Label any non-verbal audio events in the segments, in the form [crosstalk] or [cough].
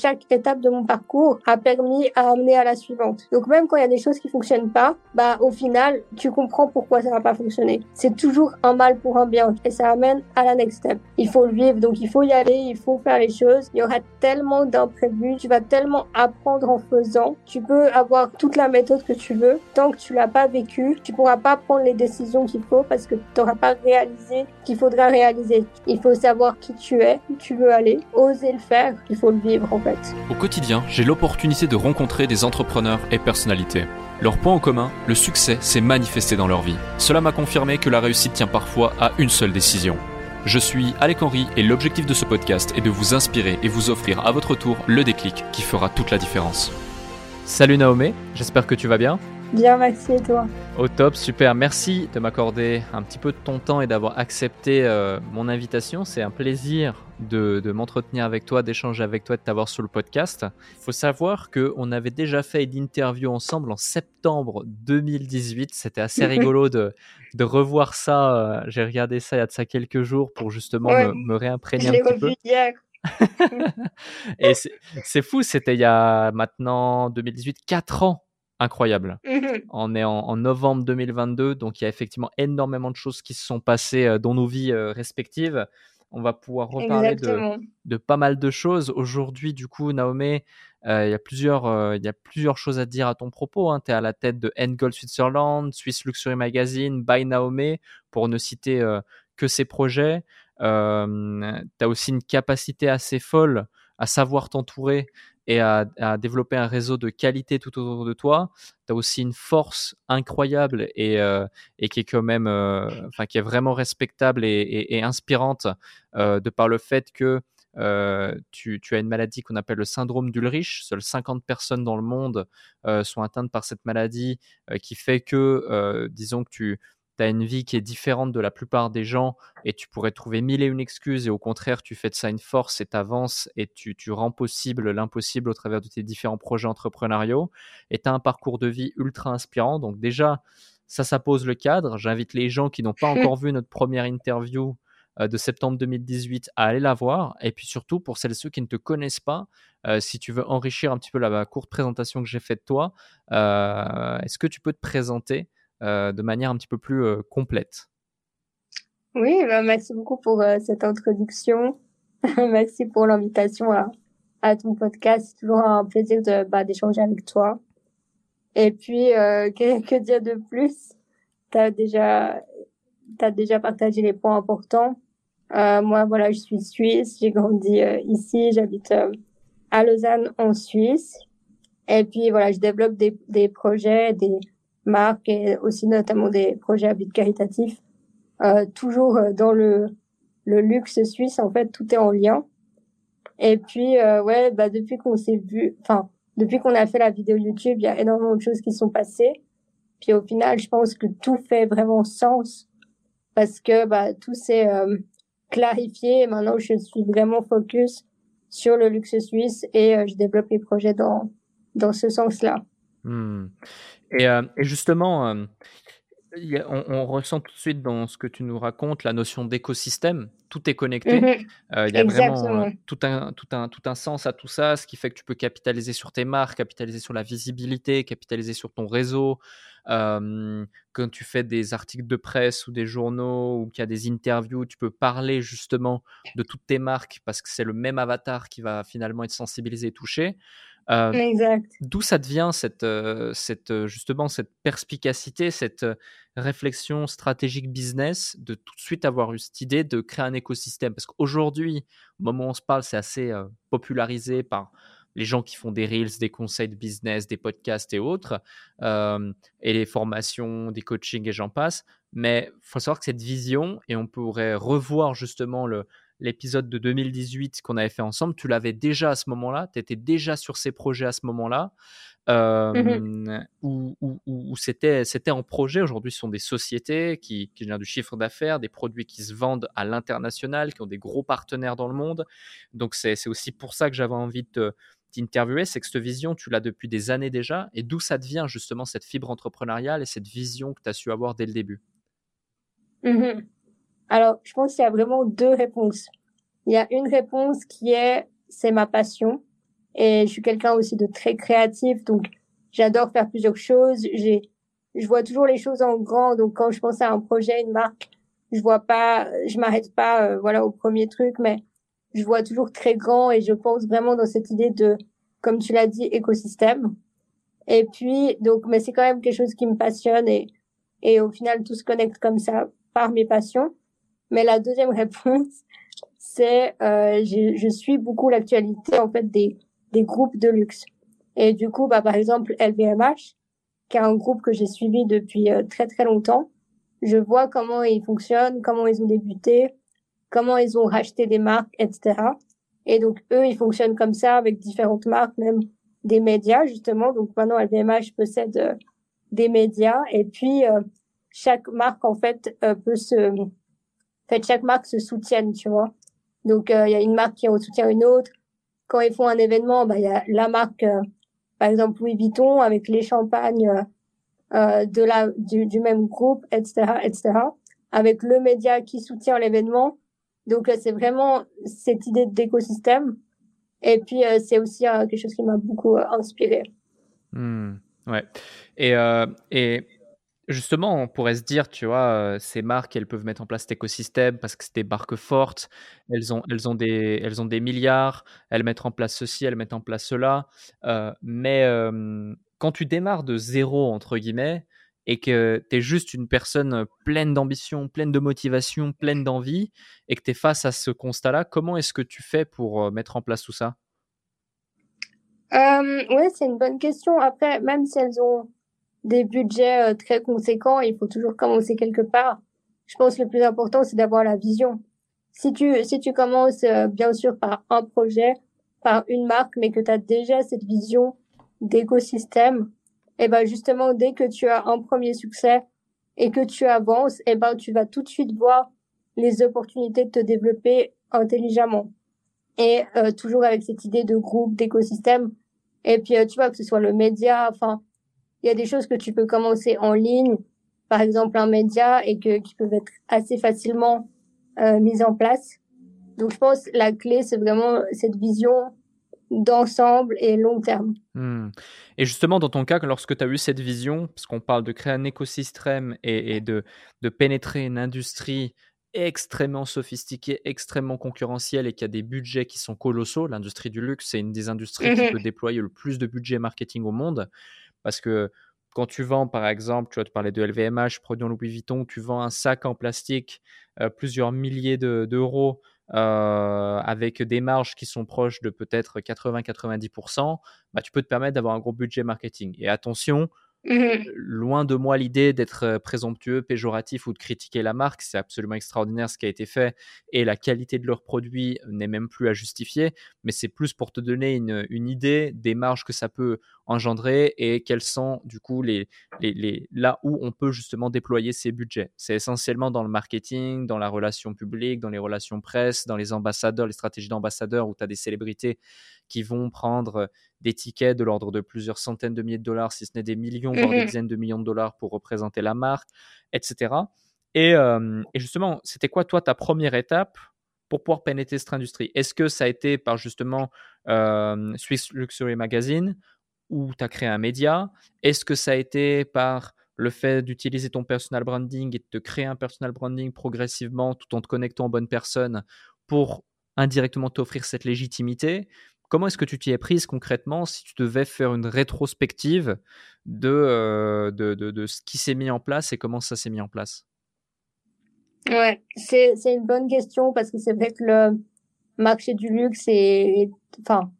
chaque étape de mon parcours a permis à amener à la suivante. Donc même quand il y a des choses qui fonctionnent pas, bah au final, tu comprends pourquoi ça va pas fonctionner. C'est toujours un mal pour un bien et ça amène à la next step. Il faut le vivre, donc il faut y aller, il faut faire les choses. Il y aura tellement d'imprévus, tu vas tellement apprendre en faisant. Tu peux avoir toute la méthode que tu veux, tant que tu l'as pas vécu, tu pourras pas prendre les décisions qu'il faut parce que tu n'auras pas réalisé qu'il faudra réaliser. Il faut savoir qui tu es, où tu veux aller, oser le faire, il faut le vivre en fait. Au quotidien, j'ai l'opportunité de rencontrer des entrepreneurs et personnalités. Leur point en commun, le succès s'est manifesté dans leur vie. Cela m'a confirmé que la réussite tient parfois à une seule décision. Je suis Alec Henry et l'objectif de ce podcast est de vous inspirer et vous offrir à votre tour le déclic qui fera toute la différence. Salut Naomi, j'espère que tu vas bien. Bien, merci et toi Au top, super. Merci de m'accorder un petit peu de ton temps et d'avoir accepté euh, mon invitation. C'est un plaisir de, m'entretenir avec toi, d'échanger avec toi, de t'avoir sur le podcast. Il faut savoir qu'on avait déjà fait une interview ensemble en septembre 2018. C'était assez [laughs] rigolo de, de revoir ça. Euh, j'ai regardé ça il y a de ça quelques jours pour justement me, réimprégner un petit peu. Hier. [laughs] et c'est fou, c'était il y a maintenant 2018, 4 ans incroyable. Mmh On est en, novembre 2022, donc il y a effectivement énormément de choses qui se sont passées euh, dans nos vies euh, respectives. On va pouvoir reparler de, pas mal de choses. Aujourd'hui, du coup, Naomi, euh, il, y a plusieurs, il y a plusieurs choses à dire à ton propos. Hein. Tu es à la tête de Endgold Switzerland, Swiss Luxury Magazine, By Naomi, pour ne citer que ces projets. tu as aussi une capacité assez folle à savoir t'entourer et à, développer un réseau de qualité tout autour de toi. Tu as aussi une force incroyable et, euh, qui est quand même, euh, enfin, qui est vraiment respectable et, inspirante euh, de par le fait que tu, tu, as une maladie qu'on appelle le syndrome d'Ulrich. Seules 50 personnes dans le monde sont atteintes par cette maladie qui fait que, disons que tu, tu as une vie qui est différente de la plupart des gens et tu pourrais trouver mille et une excuses et au contraire, tu fais de ça une force et t'avances et tu, tu rends possible l'impossible au travers de tes différents projets entrepreneuriaux et tu as un parcours de vie ultra inspirant. Donc déjà, ça, ça pose le cadre. J'invite les gens qui n'ont pas [laughs] encore vu notre première interview euh, de septembre 2018 à aller la voir. Et puis surtout, pour celles et ceux qui ne te connaissent pas, euh, si tu veux enrichir un petit peu la, courte présentation que j'ai faite de toi, euh, est-ce que tu peux te présenter de manière un petit peu plus euh, complète. Oui, bah, merci beaucoup pour euh, cette introduction. [laughs] merci pour l'invitation à, à ton podcast. C'est toujours un plaisir de bah, d'échanger avec toi. Et puis, [laughs] que, que, dire de plus? T'as déjà, t'as déjà partagé les points importants. Euh, moi, voilà, je suis suisse. J'ai grandi ici. J'habite à Lausanne, en Suisse. Et puis, voilà, je développe des, des projets, des, marques et aussi notamment des projets à but caritatif. Euh, toujours euh, dans le, le luxe suisse, en fait, tout est en lien. Et puis, euh, ouais, bah, depuis qu'on s'est vu, enfin, depuis qu'on a fait la vidéo YouTube, il y a énormément de choses qui sont passées. Puis au final, je pense que tout fait vraiment sens parce que bah, tout s'est clarifié. Maintenant, je suis vraiment focus sur le luxe suisse et je développe les projets dans, dans ce sens-là. Hmm. Et, euh, et justement, euh, on, ressent tout de suite dans ce que tu nous racontes la notion d'écosystème. Tout est connecté. Mmh euh, il y a vraiment tout, un, tout, un, tout un sens à tout ça, ce qui fait que tu peux capitaliser sur tes marques, capitaliser sur la visibilité, capitaliser sur ton réseau. quand tu fais des articles de presse ou des journaux ou qu'il y a des interviews, tu peux parler justement de toutes tes marques parce que c'est le même avatar qui va finalement être sensibilisé et touché. Euh. D'où ça devient cette, euh, cette, euh, justement cette perspicacité, cette réflexion stratégique business de tout de suite avoir eu cette idée de créer un écosystème? Parce qu'aujourd'hui, au moment où on se parle, c'est assez popularisé par les gens qui font des reels, des conseils de business, des podcasts et autres, et les formations, des coachings et j'en passe. Mais il faut savoir que cette vision, et on pourrait revoir justement le, l'épisode de 2018 qu'on avait fait ensemble, tu l'avais déjà à ce moment-là, tu étais déjà sur ces projets à ce moment-là, mmh où, c'était, c'était en projet. Aujourd'hui, ce sont des sociétés qui, qui génèrent du chiffre d'affaires, des produits qui se vendent à l'international, qui ont des gros partenaires dans le monde. Donc, c'est, aussi pour ça que j'avais envie de t'interviewer, c'est que cette vision, tu l'as depuis des années déjà, et d'où ça devient justement cette fibre entrepreneuriale et cette vision que tu as su avoir dès le début? Mmh alors, je pense qu'il y a vraiment deux réponses. Il y a une réponse qui est c'est ma passion. Et je suis quelqu'un aussi de très créatif, donc j'adore faire plusieurs choses. J'ai, je vois toujours les choses en grand. Donc quand je pense à un projet, une marque, je vois pas, je m'arrête pas, euh, voilà, au premier truc, mais je vois toujours très grand et je pense vraiment dans cette idée de, comme tu l'as dit, écosystème. Et puis, donc, mais c'est quand même quelque chose qui me passionne et, et au final, tout se connecte comme ça par mes passions. Mais la deuxième [laughs] réponse, c'est, euh, je, je, suis beaucoup l'actualité, en fait, des, des groupes de luxe. Et du coup, bah, par exemple, LVMH, qui est un groupe que j'ai suivi depuis euh, très, très longtemps. Je vois comment ils fonctionnent, comment ils ont débuté, comment ils ont racheté des marques, etc. Et donc, eux, ils fonctionnent comme ça avec différentes marques, même des médias, justement. Donc, maintenant, LVMH possède euh, des médias. Et puis, euh, chaque marque, en fait, euh, peut se... En fait, chaque marque se soutienne, tu vois. Donc, il y a une marque qui soutient une autre. Quand ils font un événement, bah, il y a la marque, par exemple, Louis Vuitton, avec les champagnes de la, du, du même groupe, etc., etc., avec le média qui soutient l'événement donc, euh, c'est vraiment cette idée d'écosystème. Et puis, euh, c'est aussi euh, quelque chose qui m'a beaucoup inspiré. Hmm, ouais. Et, et justement, on pourrait se dire, tu vois, ces marques, elles peuvent mettre en place cet écosystème parce que c'est des marques fortes. Elles ont, elles ont, des, elles ont des milliards. Elles mettent en place ceci, elles mettent en place cela. mais quand tu démarres de zéro, entre guillemets, et que tu es juste une personne pleine d'ambition, pleine de motivation, pleine d'envie, et que tu es face à ce constat-là, comment est-ce que tu fais pour mettre en place tout ça? Euh, Oui, c'est une bonne question. Après, même si elles ont des budgets très conséquents, il faut toujours commencer quelque part. Je pense que le plus important, c'est d'avoir la vision. Si tu, si tu commences, bien sûr, par un projet, par une marque, mais que tu as déjà cette vision d'écosystème, et ben justement dès que tu as un premier succès et que tu avances, et ben tu vas tout de suite voir les opportunités de te développer intelligemment. Et euh, toujours avec cette idée de groupe, d'écosystème. Et puis euh, tu vois que ce soit le média, enfin il y a des choses que tu peux commencer en ligne, par exemple un média et que qui peuvent être assez facilement euh, mises en place. Donc je pense la clé c'est vraiment cette vision d'ensemble et long terme. Hmm. Et justement, dans ton cas, lorsque tu as eu cette vision, parce qu'on parle de créer un écosystème et, de, de, pénétrer une industrie extrêmement sophistiquée, extrêmement concurrentielle et qui a des budgets qui sont colossaux, l'industrie du luxe, c'est une des industries qui mhm. peut déployer le plus de budget marketing au monde, parce que quand tu vends, par exemple, tu vas te parler de LVMH, produit Louis Vuitton, tu vends un sac en plastique, euh, plusieurs milliers d'euros. Euh, avec des marges qui sont proches de peut-être 80-90%, bah, tu peux te permettre d'avoir un gros budget marketing. Et attention, Mmh Loin de moi l'idée d'être euh, présomptueux, péjoratif ou de critiquer la marque. C'est absolument extraordinaire ce qui a été fait et la qualité de leurs produits n'est même plus à justifier. Mais c'est plus pour te donner une, idée des marges que ça peut engendrer et quels sont du coup les, là où on peut justement déployer ces budgets. C'est essentiellement dans le marketing, dans la relation publique, dans les relations presse, dans les ambassadeurs, les stratégies d'ambassadeurs où tu as des célébrités qui vont prendre des tickets de l'ordre de plusieurs centaines de milliers de dollars, si ce n'est des millions, voire des mmh dizaines de millions de dollars pour représenter la marque, etc. Et, et justement, c'était quoi, toi, ta première étape pour pouvoir pénétrer cette industrie? Est-ce que ça a été par justement Swiss Luxury Magazine, où tu as créé un média? Est-ce que ça a été par le fait d'utiliser ton personal branding et de te créer un personal branding progressivement tout en te connectant aux bonnes personnes pour indirectement t'offrir cette légitimité? Comment est-ce que tu t'y es prise concrètement si tu devais faire une rétrospective de, euh, de, de, ce qui s'est mis en place et comment ça s'est mis en place? Ouais, c'est, c'est une bonne question parce que c'est vrai que le marché du luxe est, enfin,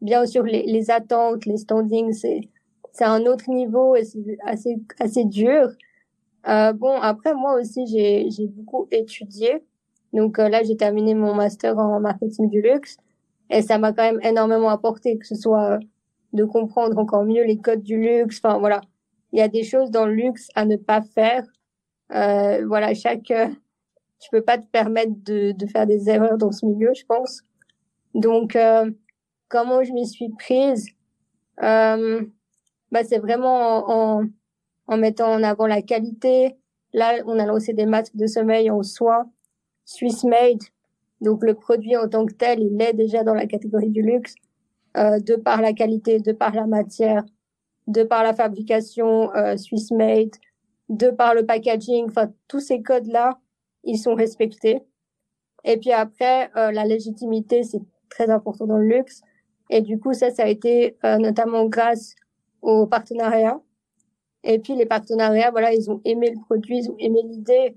bien sûr, les, les attentes, les standings, c'est, c'est un autre niveau et c'est assez, assez dur. Euh, bon, après, moi aussi, j'ai, j'ai beaucoup étudié. Donc euh, là, j'ai terminé mon master en marketing du luxe. Et ça m'a quand même énormément apporté, que ce soit de comprendre encore mieux les codes du luxe. Enfin, voilà. Il y a des choses dans le luxe à ne pas faire. Euh, voilà, chaque, euh, tu peux pas te permettre de, de faire des erreurs dans ce milieu, je pense. Donc, euh, comment je m'y suis prise? Euh, bah, c'est vraiment en, en, mettant en avant la qualité. Là, on a lancé des masques de sommeil en soie, Swiss made, donc le produit en tant que tel, il est déjà dans la catégorie du luxe. de par la qualité, de par la matière, de par la fabrication Swiss made, de par le packaging, enfin tous ces codes-là, ils sont respectés. Et puis après, la légitimité, c'est très important dans le luxe. Et du coup, ça, ça a été notamment grâce aux partenariats. Et puis les partenariats, voilà, ils ont aimé le produit, ils ont aimé l'idée.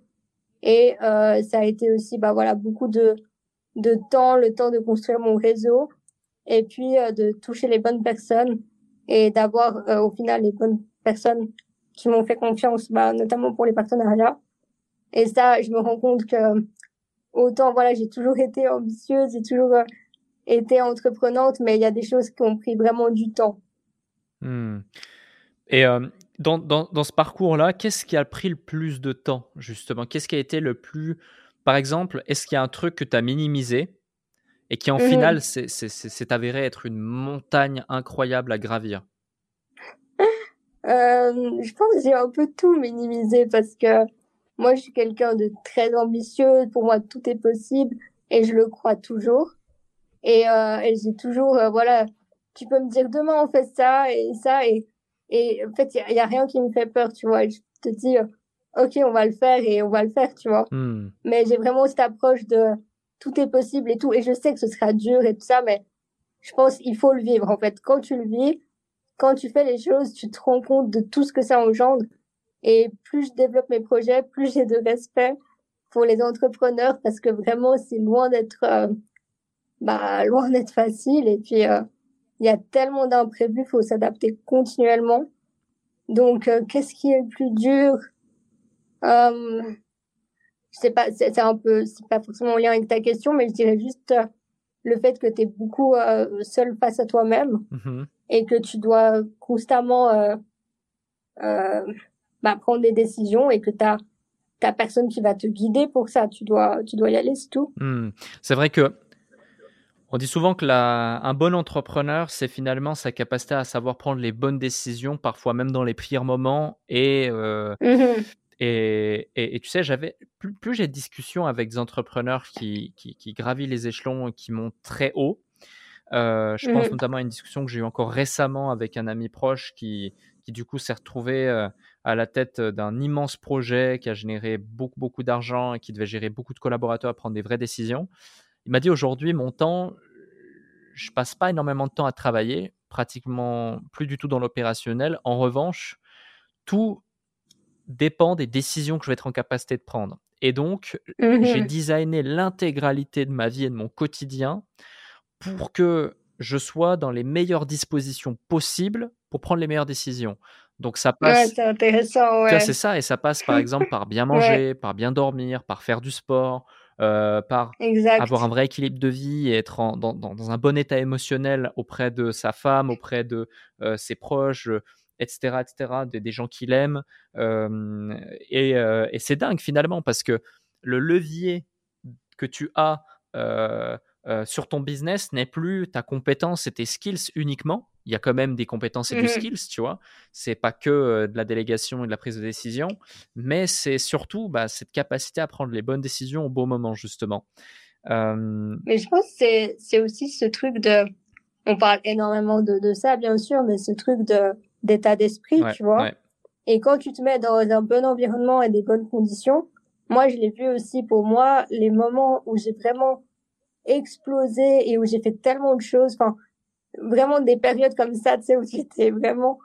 Et euh, ça a été aussi, bah voilà, beaucoup de de temps, le temps de construire mon réseau, et puis euh, de toucher les bonnes personnes et d'avoir euh, au final les bonnes personnes qui m'ont fait confiance, bah, notamment pour les partenariats. Et ça, je me rends compte que autant voilà, j'ai toujours été ambitieuse, j'ai toujours euh, été entreprenante, mais il y a des choses qui ont pris vraiment du temps. Hmm. Et euh, dans, dans, dans, ce parcours-là, qu'est-ce qui a pris le plus de temps, justement? Qu'est-ce qui a été le plus. Par exemple, est-ce qu'il y a un truc que tu as minimisé et qui, en mmh final, s'est avéré être une montagne incroyable à gravir? [laughs] Euh, Je pense que j'ai un peu tout minimisé parce que moi, je suis quelqu'un de très ambitieux. Pour moi, tout est possible et je le crois toujours. Et, euh, et j'ai toujours, euh, voilà, tu peux me dire demain on fait ça et ça et et en fait il y, a rien qui me fait peur tu vois je te dis euh, ok on va le faire et on va le faire tu vois. Hmm. mais j'ai vraiment cette approche de tout est possible et tout. Et je sais que ce sera dur et tout ça mais je pense il faut le vivre en fait. Quand tu le vis quand tu fais les choses tu te rends compte de tout ce que ça engendre. Et plus je développe mes projets plus j'ai de respect pour les entrepreneurs parce que vraiment c'est loin d'être euh, bah loin d'être facile. Et puis euh, il y a tellement d'imprévus, il faut s'adapter continuellement. Donc, euh, qu'est-ce qui est le plus dur? Euh, sais pas, c'est un peu, c'est pas forcément en lien avec ta question, mais je dirais juste euh, le fait que tu es beaucoup euh, seul face à toi-même mm-hmm. et que tu dois constamment bah, prendre des décisions et que tu as t'as personne qui va te guider pour ça. Tu dois, tu dois y aller, c'est tout. Hmm. C'est vrai que on dit souvent que un bon entrepreneur, c'est finalement sa capacité à savoir prendre les bonnes décisions, parfois même dans les pires moments. Et, euh, mmh et, et, tu sais, j'avais plus, j'ai de discussions avec des entrepreneurs qui, qui, gravissent les échelons et qui montent très haut. Euh, je pense mmh notamment à une discussion que j'ai eue encore récemment avec un ami proche qui, qui du coup s'est retrouvé euh, à la tête d'un immense projet qui a généré beaucoup, beaucoup d'argent et qui devait gérer beaucoup de collaborateurs à prendre des vraies décisions. Il m'a dit aujourd'hui, mon temps, je passe pas énormément de temps à travailler, pratiquement plus du tout dans l'opérationnel. En revanche, tout dépend des décisions que je vais être en capacité de prendre. Et donc, j'ai mmh designé l'intégralité de ma vie et de mon quotidien pour que je sois dans les meilleures dispositions possibles pour prendre les meilleures décisions. Donc ça passe. Ouais, c'est intéressant, ouais. C'est ça, et ça passe par exemple par bien [laughs] manger, par bien dormir, par faire du sport, euh, par avoir un vrai équilibre de vie et être dans, dans, un bon état émotionnel auprès de sa femme, auprès de euh, ses proches, etc., etc., des, des gens qu'il aime. Euh, et, et c'est dingue finalement parce que le levier que tu as sur ton business n'est plus ta compétence et tes skills uniquement, il y a quand même des compétences et des mmh skills, tu vois. C'est pas que de la délégation et de la prise de décision, mais c'est surtout bah, cette capacité à prendre les bonnes décisions au bon moment, justement. Mais je pense que c'est aussi ce truc de. On parle énormément de, de ça, bien sûr, mais ce truc de d'état d'esprit, tu vois. Et quand tu te mets dans un bon environnement et des bonnes conditions, moi, je l'ai vu aussi pour moi, les moments où j'ai vraiment explosé et où j'ai fait tellement de choses. Enfin, vraiment des périodes comme ça, tu sais, où j'étais vraiment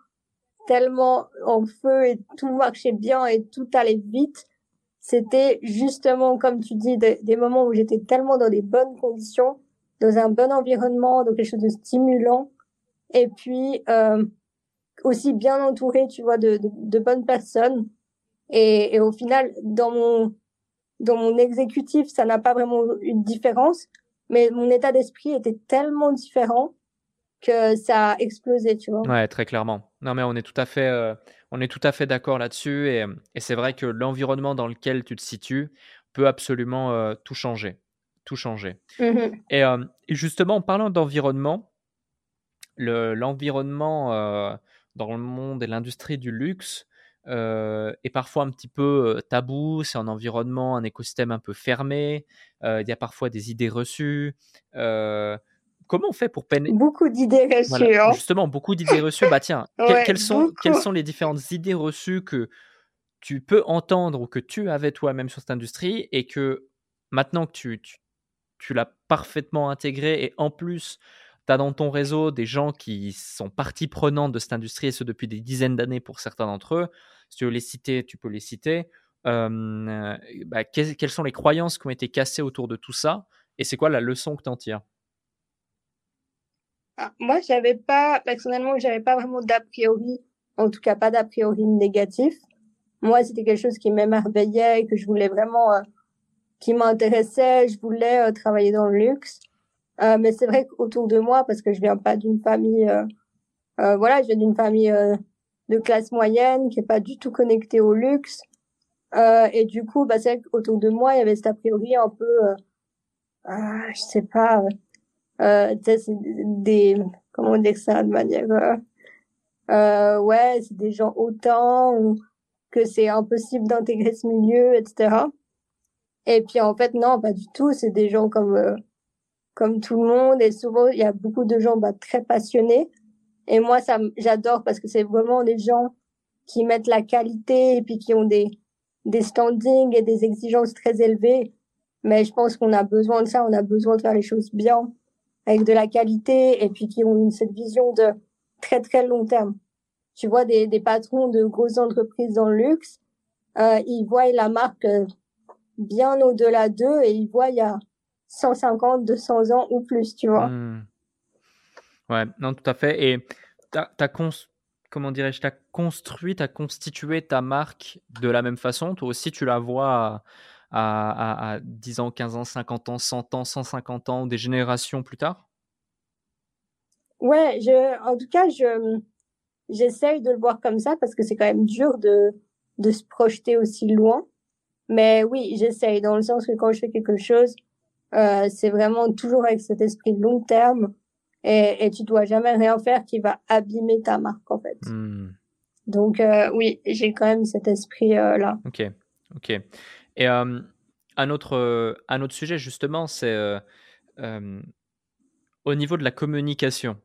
tellement en feu et tout marchait bien et tout allait vite. C'était justement, comme tu dis, des, moments où j'étais tellement dans des bonnes conditions, dans un bon environnement, dans quelque chose de stimulant, et puis euh, aussi bien entouré, tu vois, de, de, bonnes personnes. Et, et, au final, dans mon dans mon exécutif, ça n'a pas vraiment une différence, mais mon état d'esprit était tellement différent que ça a explosé, tu vois. Ouais, très clairement. Non, mais on est tout à fait, euh, on est tout à fait d'accord là-dessus. Et, et c'est vrai que l'environnement dans lequel tu te situes peut absolument euh, tout changer. Tout changer. Mmh euh, et, justement, en parlant d'environnement, l'environnement dans le monde et l'industrie du luxe est parfois un petit peu tabou. C'est un environnement, un écosystème un peu fermé. Il y a parfois des idées reçues comment on fait pour pénétrer Beaucoup d'idées reçues. Hein. Justement, beaucoup d'idées reçues. Bah tiens, [laughs] quelles, sont, quelles sont les différentes idées reçues que tu peux entendre ou que tu avais toi-même sur cette industrie et que maintenant que tu, tu, tu l'as parfaitement intégré et en plus, tu as dans ton réseau des gens qui sont partie prenante de cette industrie et ce depuis des dizaines d'années pour certains d'entre eux. Si tu veux les citer, tu peux les citer. Euh, bah, quelles sont les croyances qui ont été cassées autour de tout ça et c'est quoi la leçon que tu en tires? Ah, Moi, j'avais pas, personnellement, j'avais pas vraiment d'a priori, en tout cas pas d'a priori négatif. Moi, c'était quelque chose qui m'émerveillait et que je voulais vraiment, euh, qui m'intéressait. Je voulais euh, travailler dans le luxe. Euh, mais c'est vrai qu'autour de moi, parce que je viens pas d'une famille, voilà, je viens d'une famille de classe moyenne qui est pas du tout connectée au luxe. et du coup, bah, c'est vrai qu'autour de moi, il y avait cet a priori un peu ah, je sais pas, euh, c'est des, comment dire ça de manière, euh, euh, ouais, c'est des gens autant ou que c'est impossible d'intégrer ce milieu, etc. Et puis en fait, non, pas du tout. C'est des gens comme euh, comme tout le monde. Et souvent, il y a beaucoup de gens bah, très passionnés. Et moi, ça, j'adore parce que c'est vraiment des gens qui mettent la qualité et puis qui ont des des standings et des exigences très élevées. Mais je pense qu'on a besoin de ça, on a besoin de faire les choses bien, avec de la qualité, et puis qui ont cette vision de très très long terme. Tu vois des, des patrons de grosses entreprises dans le luxe, euh, ils voient la marque euh, bien au-delà d'eux et ils voient il y a 150, 200 ans ou plus, tu vois. Hmm. Ouais, non, tout à fait. Et t'as, as comment dirais-je, t'as construit, t'as constitué ta marque de la même façon? Toi aussi, tu la vois à, à, 10 ans, 15 ans, 50 ans, 100 ans, 150 ans, des générations plus tard? Ouais, je, en tout cas, je, j'essaye de le voir comme ça parce que c'est quand même dur de, de se projeter aussi loin. Mais oui, j'essaye dans le sens que quand je fais quelque chose, euh, c'est vraiment toujours avec cet esprit long terme et, et tu dois jamais rien faire qui va abîmer ta marque en fait. Hmm. Donc euh, oui, j'ai quand même cet esprit euh, là. Ok, ok. Et un, autre, un autre sujet, justement, c'est au niveau de la communication.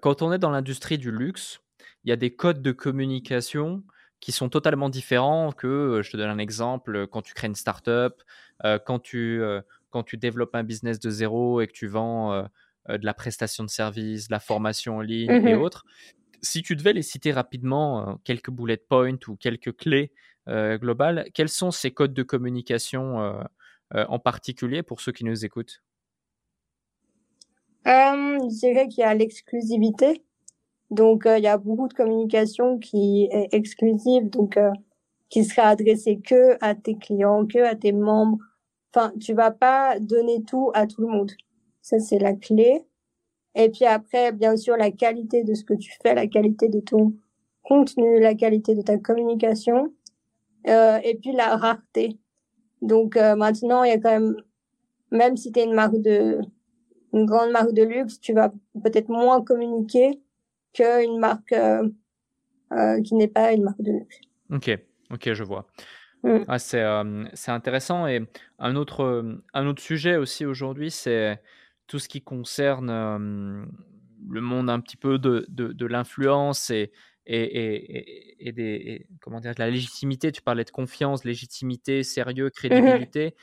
quand on est dans l'industrie du luxe, il y a des codes de communication qui sont totalement différents que, je te donne un exemple, quand tu crées une startup, quand, tu, quand tu développes un business de zéro et que tu vends de la prestation de service, de la formation en ligne et mmh autres. Si tu devais les citer rapidement, quelques bullet points ou quelques clés euh, global. Quels sont ces codes de communication euh, euh, en particulier pour ceux qui nous écoutent? Je dirais qu'il y a l'exclusivité. Donc, il y a beaucoup de communication qui est exclusive, donc qui sera adressée que à tes clients, que à tes membres. Enfin, tu vas pas donner tout à tout le monde. Ça, c'est la clé. Et puis après, bien sûr, la qualité de ce que tu fais, la qualité de ton contenu, la qualité de ta communication. Euh, et puis la rareté. Donc euh, maintenant, il y a quand même, même si tu es une marque de, une grande marque de luxe, tu vas peut-être moins communiquer qu'une marque euh, euh, qui n'est pas une marque de luxe. Ok, ok, je vois. Mm. Ah, c'est, c'est intéressant. Et un autre, un autre sujet aussi aujourd'hui, c'est tout ce qui concerne le monde un petit peu de, de, de l'influence et, et, des, comment dire, la légitimité. Tu parlais de confiance, légitimité, sérieux, mmh crédibilité.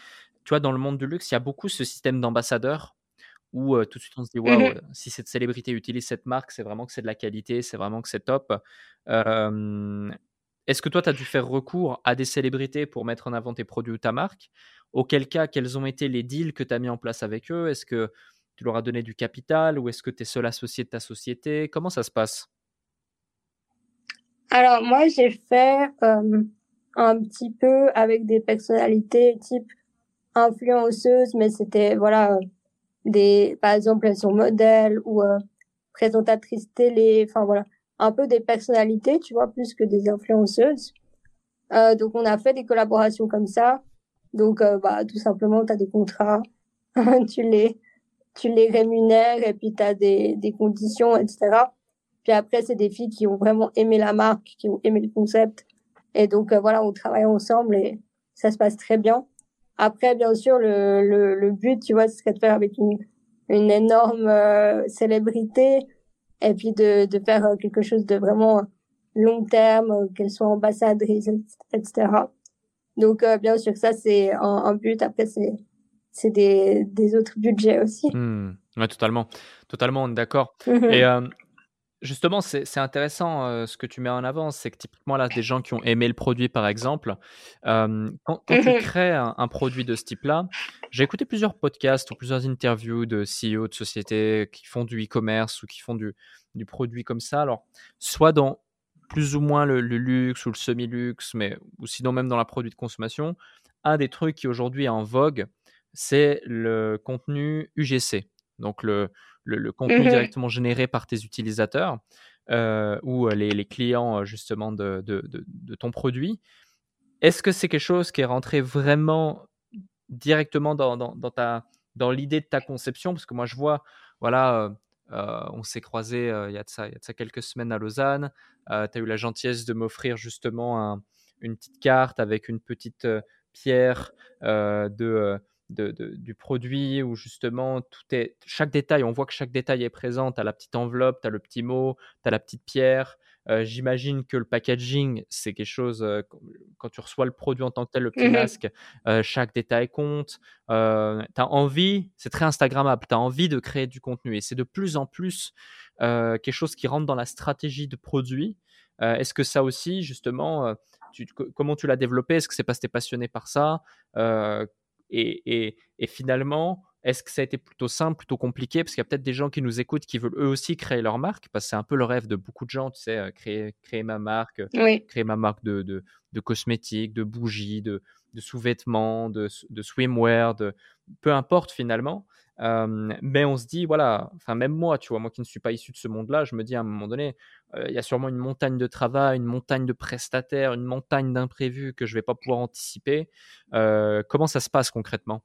Tu vois, dans le monde du luxe, il y a beaucoup ce système d'ambassadeurs où tout de suite on se dit mmh waouh, si cette célébrité utilise cette marque, c'est vraiment que c'est de la qualité, c'est vraiment que c'est top. Est-ce que toi, tu as dû faire recours à des célébrités pour mettre en avant tes produits ou ta marque? Auquel cas, quels ont été les deals que tu as mis en place avec eux? Est-ce que tu leur as donné du capital ou est-ce que tu es seul associé de ta société? Comment ça se passe? Alors moi j'ai fait euh, un petit peu avec des personnalités type influenceuses, mais c'était voilà des par exemple elles sont modèles ou euh, présentatrices télé, enfin voilà un peu des personnalités, tu vois, plus que des influenceuses. Euh, donc on a fait des collaborations comme ça. Donc euh, bah tout simplement tu as des contrats, [laughs] tu les tu les rémunères et puis tu as des des conditions etc. Puis après, c'est des filles qui ont vraiment aimé la marque, qui ont aimé le concept. Et donc, euh, voilà, on travaille ensemble et ça se passe très bien. Après, bien sûr, le, le, le but, tu vois, ce serait de faire avec une une énorme célébrité et puis de, de faire quelque chose de vraiment long terme, qu'elle soit ambassadrice, etc. Donc, bien sûr, ça, c'est un, but. Après, c'est, c'est des, des autres budgets aussi. Mmh. Ouais, totalement. Totalement, d'accord. Mmh [laughs] et justement, c'est intéressant ce que tu mets en avant. C'est que typiquement, là, des gens qui ont aimé le produit, par exemple, quand, quand tu [laughs] crées un, produit de ce type-là, j'ai écouté plusieurs podcasts ou plusieurs interviews de CEO de sociétés qui font du e-commerce ou qui font du, du produit comme ça. Alors, soit dans plus ou moins le, luxe ou le semi-luxe, mais ou sinon même dans la produit de consommation, un des trucs qui aujourd'hui est en vogue, c'est le contenu UGC. Donc le, le, contenu mmh directement généré par tes utilisateurs euh, ou euh, les, les, clients euh, justement de, de, de, ton produit. Est-ce que c'est quelque chose qui est rentré vraiment directement dans, dans, dans ta dans l'idée de ta conception? Parce que moi je vois, voilà, on s'est croisé il, y a de ça, il y a de ça quelques semaines à Lausanne. tu as eu la gentillesse de m'offrir justement un, une petite carte avec une petite pierre de du produit où justement tout est chaque détail on voit que chaque détail est présent. Tu as la petite enveloppe tu as le petit mot tu as la petite pierre. Euh, j'imagine que le packaging c'est quelque chose euh, quand tu reçois le produit en tant que tel le petit [laughs] masque euh, chaque détail compte. Tu as envie c'est très instagrammable tu as envie de créer du contenu et c'est de plus en plus quelque chose qui rentre dans la stratégie de produit. Est-ce que ça aussi justement comment tu l'as développé? Est-ce que c'est parce que tu es passionné par ça? Et, finalement, est-ce que ça a été plutôt simple, plutôt compliqué? Parce qu'il y a peut-être des gens qui nous écoutent qui veulent eux aussi créer leur marque, parce que c'est un peu le rêve de beaucoup de gens, tu sais, euh, créer, créer ma marque, créer ma marque de, de, cosmétiques, de bougies, de, de sous-vêtements, de, de swimwear, de, peu importe finalement mais on se dit, voilà, enfin même moi, tu vois, moi qui ne suis pas issu de ce monde-là, je me dis à un moment donné, il y a sûrement une montagne de travail, une montagne de prestataires, une montagne d'imprévus que je vais pas pouvoir anticiper. comment ça se passe concrètement?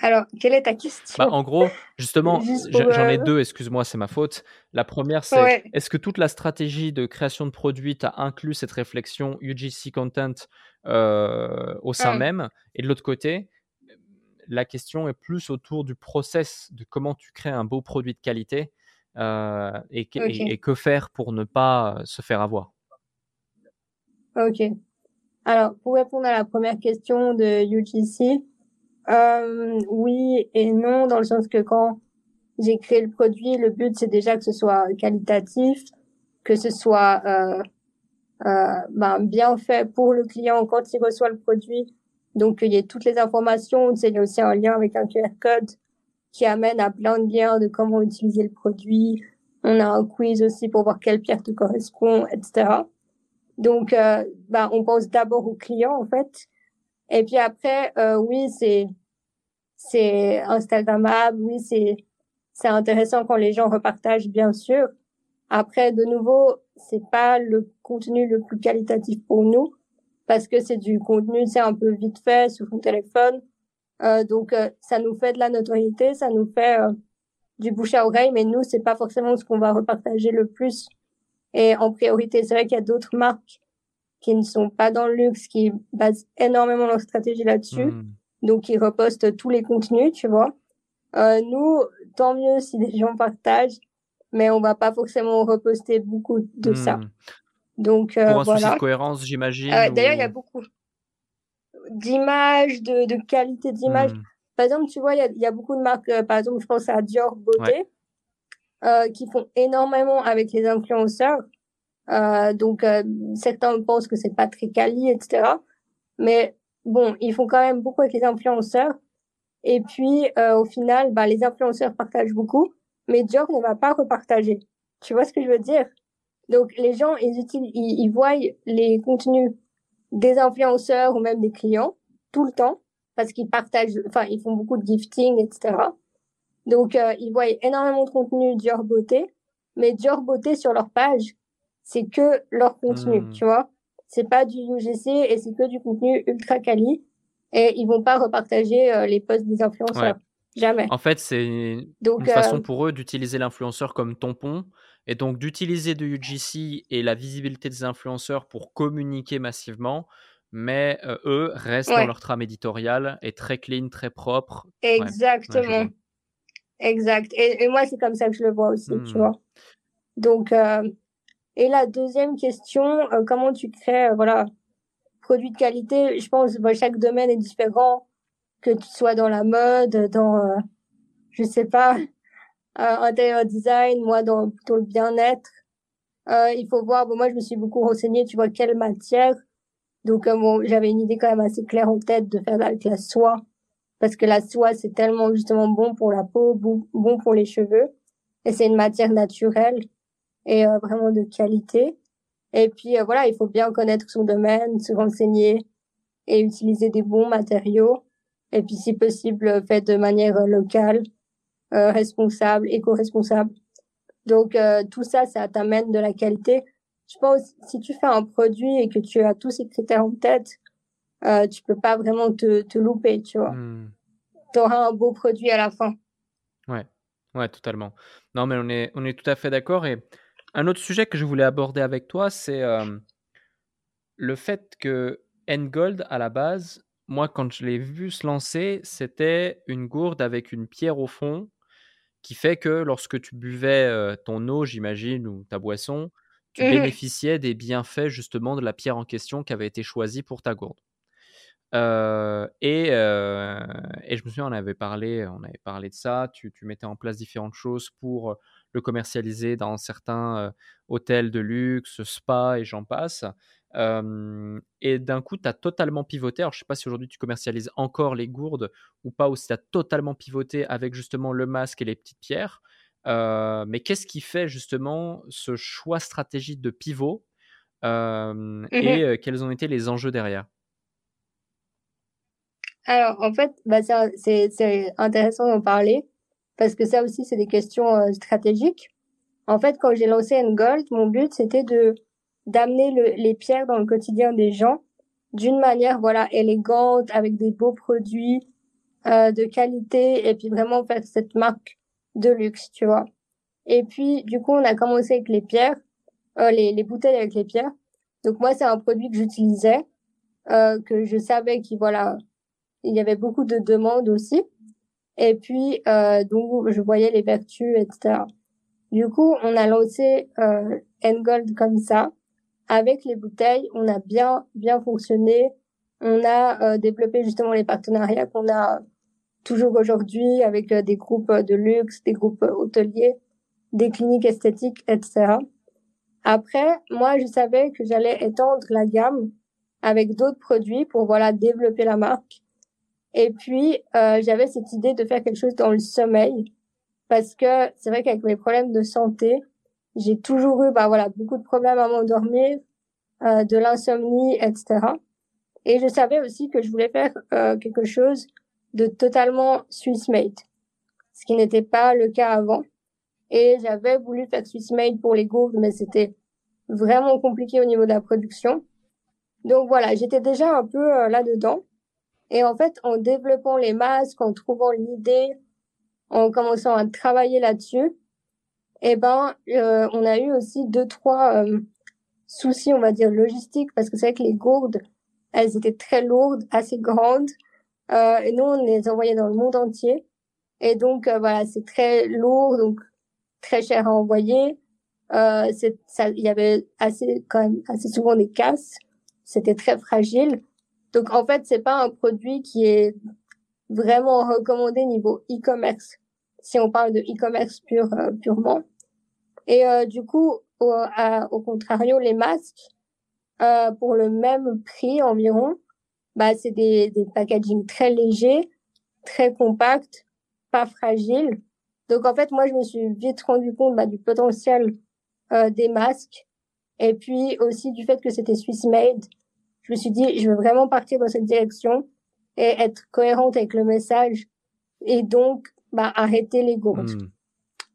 Alors, quelle est ta question? Bah, En gros, justement, [laughs] j'en ai deux, excuse-moi, c'est ma faute. La première, c'est est-ce que toute la stratégie de création de produits a inclus cette réflexion UGC content au sein même? Et de l'autre côté, la question est plus autour du process, de comment tu crées un beau produit de qualité euh, et, que faire pour ne pas se faire avoir? Ok. Alors, pour répondre à la première question de UGC, euh, oui et non, dans le sens que quand j'ai créé le produit, le but c'est déjà que ce soit qualitatif, que ce soit euh, ben, bien fait pour le client quand il reçoit le produit, donc, il y a toutes les informations. Il y a aussi un lien avec un QR code qui amène à plein de liens de comment utiliser le produit. On a un quiz aussi pour voir quelle pierre te correspond, etc. Donc, euh, bah, on pense d'abord au client, en fait. Et puis après, euh, oui, c'est c'est Instagrammable, oui, c'est c'est intéressant quand les gens repartagent, bien sûr. Après, de nouveau, c'est pas le contenu le plus qualitatif pour nous parce que c'est du contenu, c'est un peu vite fait sur son téléphone. Euh, donc euh, ça nous fait de la notoriété, ça nous fait euh, du bouche à oreille, mais nous c'est pas forcément ce qu'on va repartager le plus. Et en priorité, c'est vrai qu'il y a d'autres marques qui ne sont pas dans le luxe, qui basent énormément leur stratégie là-dessus, hmm. Donc ils repostent tous les contenus, tu vois. nous, tant mieux si des gens partagent, mais on va pas forcément reposter beaucoup de ça. Hmm. Donc, euh, Pour un souci de cohérence, j'imagine. Ah d'ailleurs, il y a beaucoup d'images, de, de qualité d'image. Hmm. Par exemple, tu vois, il y a, y a, beaucoup de marques, euh, par exemple, je pense à Dior Beauté, euh, qui font énormément avec les influenceurs. Euh, donc, euh, certains pensent que c'est pas très quali, etc. Mais bon, ils font quand même beaucoup avec les influenceurs. Et puis, au final, bah, les influenceurs partagent beaucoup, mais Dior ne va pas repartager. Tu vois ce que je veux dire? Donc les gens, ils, utilisent, ils, voient les contenus des influenceurs ou même des clients tout le temps parce qu'ils partagent, enfin ils font beaucoup de gifting, etc. Donc euh, ils voient énormément de contenu Dior Beauté, mais Dior Beauté sur leur page, c'est que leur contenu, hmm. tu vois? C'est pas du UGC et c'est que du contenu ultra quali et ils vont pas repartager euh, les posts des influenceurs. Jamais. En fait, c'est une façon euh, pour eux d'utiliser l'influenceur comme tampon et donc d'utiliser de UGC et la visibilité des influenceurs pour communiquer massivement, mais eux restent dans leur trame éditoriale et très clean, très propre. Exactement. exact. Et, moi, c'est comme ça que je le vois aussi, tu hmm. vois. Donc, et la deuxième question, comment tu crées, voilà, produit de qualité? Je pense que chaque domaine est différent, que tu sois dans la mode, dans, je sais pas, [laughs] intérieur design, moi dans plutôt le bien-être. Euh, il faut voir, bon, moi je me suis beaucoup renseignée, tu vois, quelle matière. Donc euh, bon, j'avais une idée quand même assez claire en tête de faire avec la soie, parce que la soie c'est tellement justement bon pour la peau, bon, pour les cheveux, et c'est une matière naturelle et euh, vraiment de qualité. Et puis euh, voilà, il faut bien connaître son domaine, se renseigner et utiliser des bons matériaux. Et puis si possible, fait de manière locale, responsable, éco-responsable. Donc euh, tout ça, ça t'amène de la qualité. Je pense si tu fais un produit et que tu as tous ces critères en tête, euh, tu peux pas vraiment te, te louper, tu vois. Hmm. Tu auras un beau produit à la fin. Ouais, ouais, totalement. Non, mais on est, on est tout à fait d'accord. Et un autre sujet que je voulais aborder avec toi, c'est euh, le fait que N-Gold, à la base, moi, quand je l'ai vu se lancer, c'était une gourde avec une pierre au fond qui fait que lorsque tu buvais ton eau, j'imagine, ou ta boisson, tu mmh bénéficiais des bienfaits justement de la pierre en question qui avait été choisie pour ta gourde. et, et, je me souviens, on avait parlé, on avait parlé de ça. Tu, tu mettais en place différentes choses pour le commercialiser dans certains hôtels de luxe, spa et j'en passe et d'un coup, tu as totalement pivoté. Alors, je ne sais pas si aujourd'hui tu commercialises encore les gourdes ou pas, ou si tu as totalement pivoté avec justement le masque et les petites pierres. mais qu'est-ce qui fait justement ce choix stratégique de pivot mmh et quels ont été les enjeux derrière? Alors, en fait, bah, c'est intéressant d'en parler parce que ça aussi, c'est des questions stratégiques. En fait, quand j'ai lancé Gold, mon but, c'était de d'amener les pierres dans le quotidien des gens d'une manière voilà élégante avec des beaux produits euh, de qualité et puis vraiment faire cette marque de luxe tu vois. Et puis du coup on a commencé avec les pierres euh, les, les bouteilles avec les pierres. Donc moi c'est un produit que j'utilisais euh, que je savais qu'il voilà il y avait beaucoup de demandes aussi et puis euh, donc je voyais les vertus etc du coup on a lancé euh, Gold comme ça avec les bouteilles, on a bien bien fonctionné. On a euh, développé justement les partenariats qu'on a toujours aujourd'hui avec euh, des groupes de luxe, des groupes hôteliers, des cliniques esthétiques, etc. Après, moi, je savais que j'allais étendre la gamme avec d'autres produits pour voilà développer la marque. Et puis, euh, j'avais cette idée de faire quelque chose dans le sommeil parce que c'est vrai qu'avec mes problèmes de santé, j'ai toujours eu bah voilà beaucoup de problèmes à m'endormir, euh, de l'insomnie, etc. Et je savais aussi que je voulais faire euh, quelque chose de totalement Swiss made, ce qui n'était pas le cas avant. Et j'avais voulu faire Swiss made pour les gourdes, mais c'était vraiment compliqué au niveau de la production. Donc voilà, j'étais déjà un peu euh, là-dedans. Et en fait, en développant les masques, en trouvant l'idée, en commençant à travailler là-dessus, eh ben, euh, on a eu aussi deux trois euh, soucis, on va dire logistiques, parce que c'est vrai que les gourdes, elles étaient très lourdes, assez grandes, euh, et nous on les envoyait dans le monde entier, et donc euh, voilà, c'est très lourd, donc très cher à envoyer. Euh, il y avait assez quand même assez souvent des casses, c'était très fragile. Donc en fait, c'est pas un produit qui est vraiment recommandé niveau e-commerce si on parle de e-commerce euh, purement. Et euh, du coup, au, au contrario, les masques, euh, pour le même prix environ, bah, c'est des, des packaging très légers, très compacts, pas fragiles. Donc en fait, moi, je me suis vite rendu compte bah, du potentiel euh, des masques et puis aussi du fait que c'était Swiss made. Je me suis dit, je veux vraiment partir dans cette direction et être cohérente avec le message et donc bah, arrêter les gourdes. Hmm.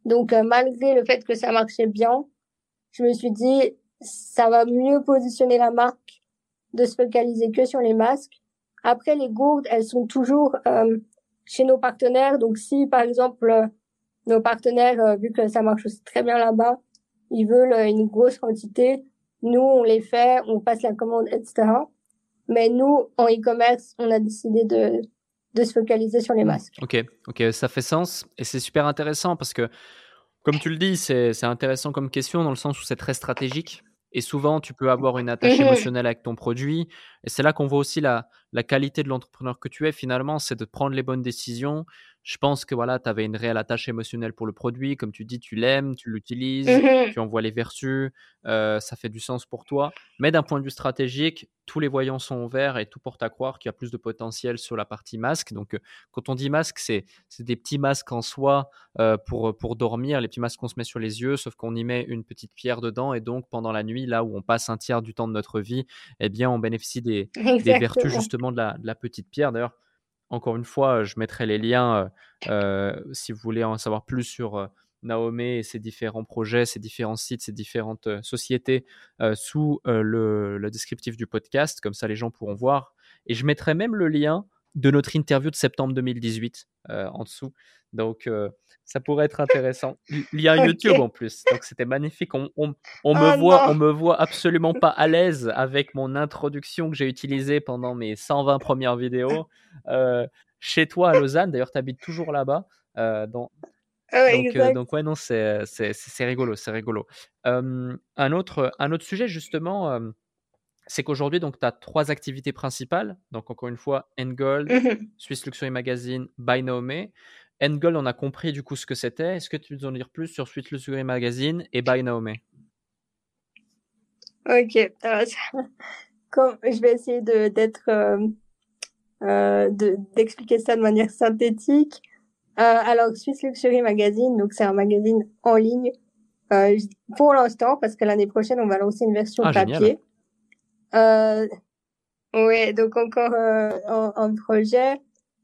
Donc, euh, malgré le fait que ça marchait bien, je me suis dit, ça va mieux positionner la marque de se focaliser que sur les masques. Après, les gourdes, elles sont toujours euh, chez nos partenaires. Donc, si, par exemple, euh, nos partenaires, vu que ça marche aussi très bien là-bas, ils veulent une grosse quantité, nous, on les fait, on passe la commande, etc. Mais nous, en e-commerce, on a décidé de, de se focaliser sur les masques. Ok, ok, ça fait sens et c'est super intéressant parce que, comme tu le dis, c'est intéressant comme question dans le sens où c'est très stratégique. Et souvent, tu peux avoir une attache mmh émotionnelle avec ton produit. Et c'est là qu'on voit aussi la, la qualité de l'entrepreneur que tu es finalement, c'est de prendre les bonnes décisions, je pense que voilà, tu avais une réelle attache émotionnelle pour le produit. Comme tu dis, tu l'aimes, tu l'utilises, mmh tu en vois les vertus, euh, ça fait du sens pour toi. Mais d'un point de vue stratégique, tous les voyants sont ouverts et tout porte à croire qu'il y a plus de potentiel sur la partie masque. Donc, euh, quand on dit masque, c'est des petits masques en soi euh, pour, pour dormir, les petits masques qu'on se met sur les yeux, sauf qu'on y met une petite pierre dedans. Et donc, pendant la nuit, là où on passe un tiers du temps de notre vie, eh bien, on bénéficie des, des vertus justement de la, de la petite pierre. D'ailleurs, encore une fois, je mettrai les liens euh, euh, si vous voulez en savoir plus sur euh, Naomi et ses différents projets, ses différents sites, ses différentes sociétés sous le, descriptif du podcast. Comme ça, les gens pourront voir. Et je mettrai même le lien de notre interview de septembre 2018 en dessous. Donc, ça pourrait être intéressant. Il y a un [laughs] YouTube en plus, donc c'était magnifique. On, on, me oh voit, on me voit absolument pas à l'aise avec mon introduction que j'ai utilisée pendant mes 120 premières vidéos. Euh, chez toi à Lausanne, d'ailleurs, tu habites toujours là-bas. Euh, donc, euh, donc, ouais, non, c'est rigolo, c'est rigolo. un, autre, un autre sujet, justement, c'est qu'aujourd'hui, donc, tu as trois activités principales. Donc, encore une fois, Engold, mmh Swiss Luxury Magazine, By Naomi. Endgold, on a compris du coup ce que c'était. Est-ce que tu veux en dire plus sur Sweet Luxury Magazine et By Naomi Ok, [laughs] je vais essayer de d'être euh, euh, d'expliquer ça de manière synthétique. Euh, alors Swiss Luxury Magazine, donc c'est un magazine en ligne pour l'instant parce que l'année prochaine on va lancer une version ah, papier. Oui, donc encore un projet.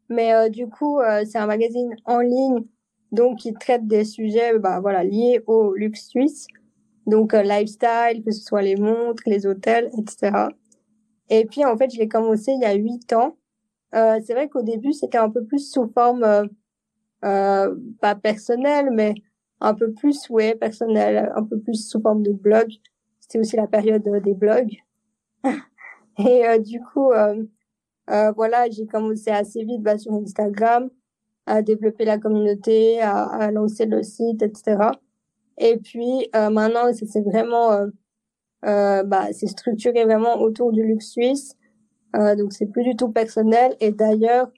Mais euh, du coup, euh, c'est un magazine en ligne, donc qui traite des sujets bah, voilà, liés au luxe suisse. Donc euh, lifestyle, que ce soit les montres, les hôtels, etc. Et puis en fait, je l'ai commencé il y a huit ans. c'est vrai qu'au début, c'était un peu plus sous forme, pas personnelle, mais un peu plus, ouais, personnel, un peu plus sous forme de blog. C'était aussi la période des blogs. [laughs] Et du coup, euh, voilà, j'ai commencé assez vite bah, sur Instagram à développer la communauté, à, à lancer le site, etc. Et puis euh, maintenant, c'est vraiment, euh, euh, bah, c'est structuré vraiment autour du luxe suisse. Euh, donc c'est plus du tout personnel. Et d'ailleurs,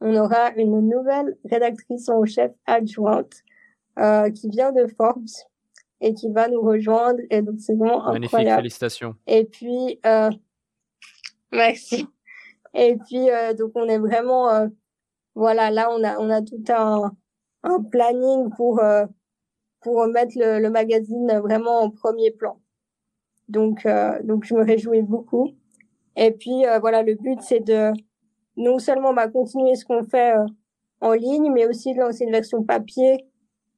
on aura une nouvelle rédactrice en chef adjointe euh, qui vient de Forbes et qui va nous rejoindre. Et donc c'est vraiment Magnifique, incroyable. félicitations. Et puis, euh, [laughs] merci. Et puis euh, donc on est vraiment euh, voilà là on a on a tout un un planning pour euh, pour mettre le, le, magazine vraiment en premier plan. Donc donc je me réjouis beaucoup. Et puis voilà le but c'est de non seulement bah, continuer ce qu'on fait en ligne, mais aussi de lancer une version papier euh,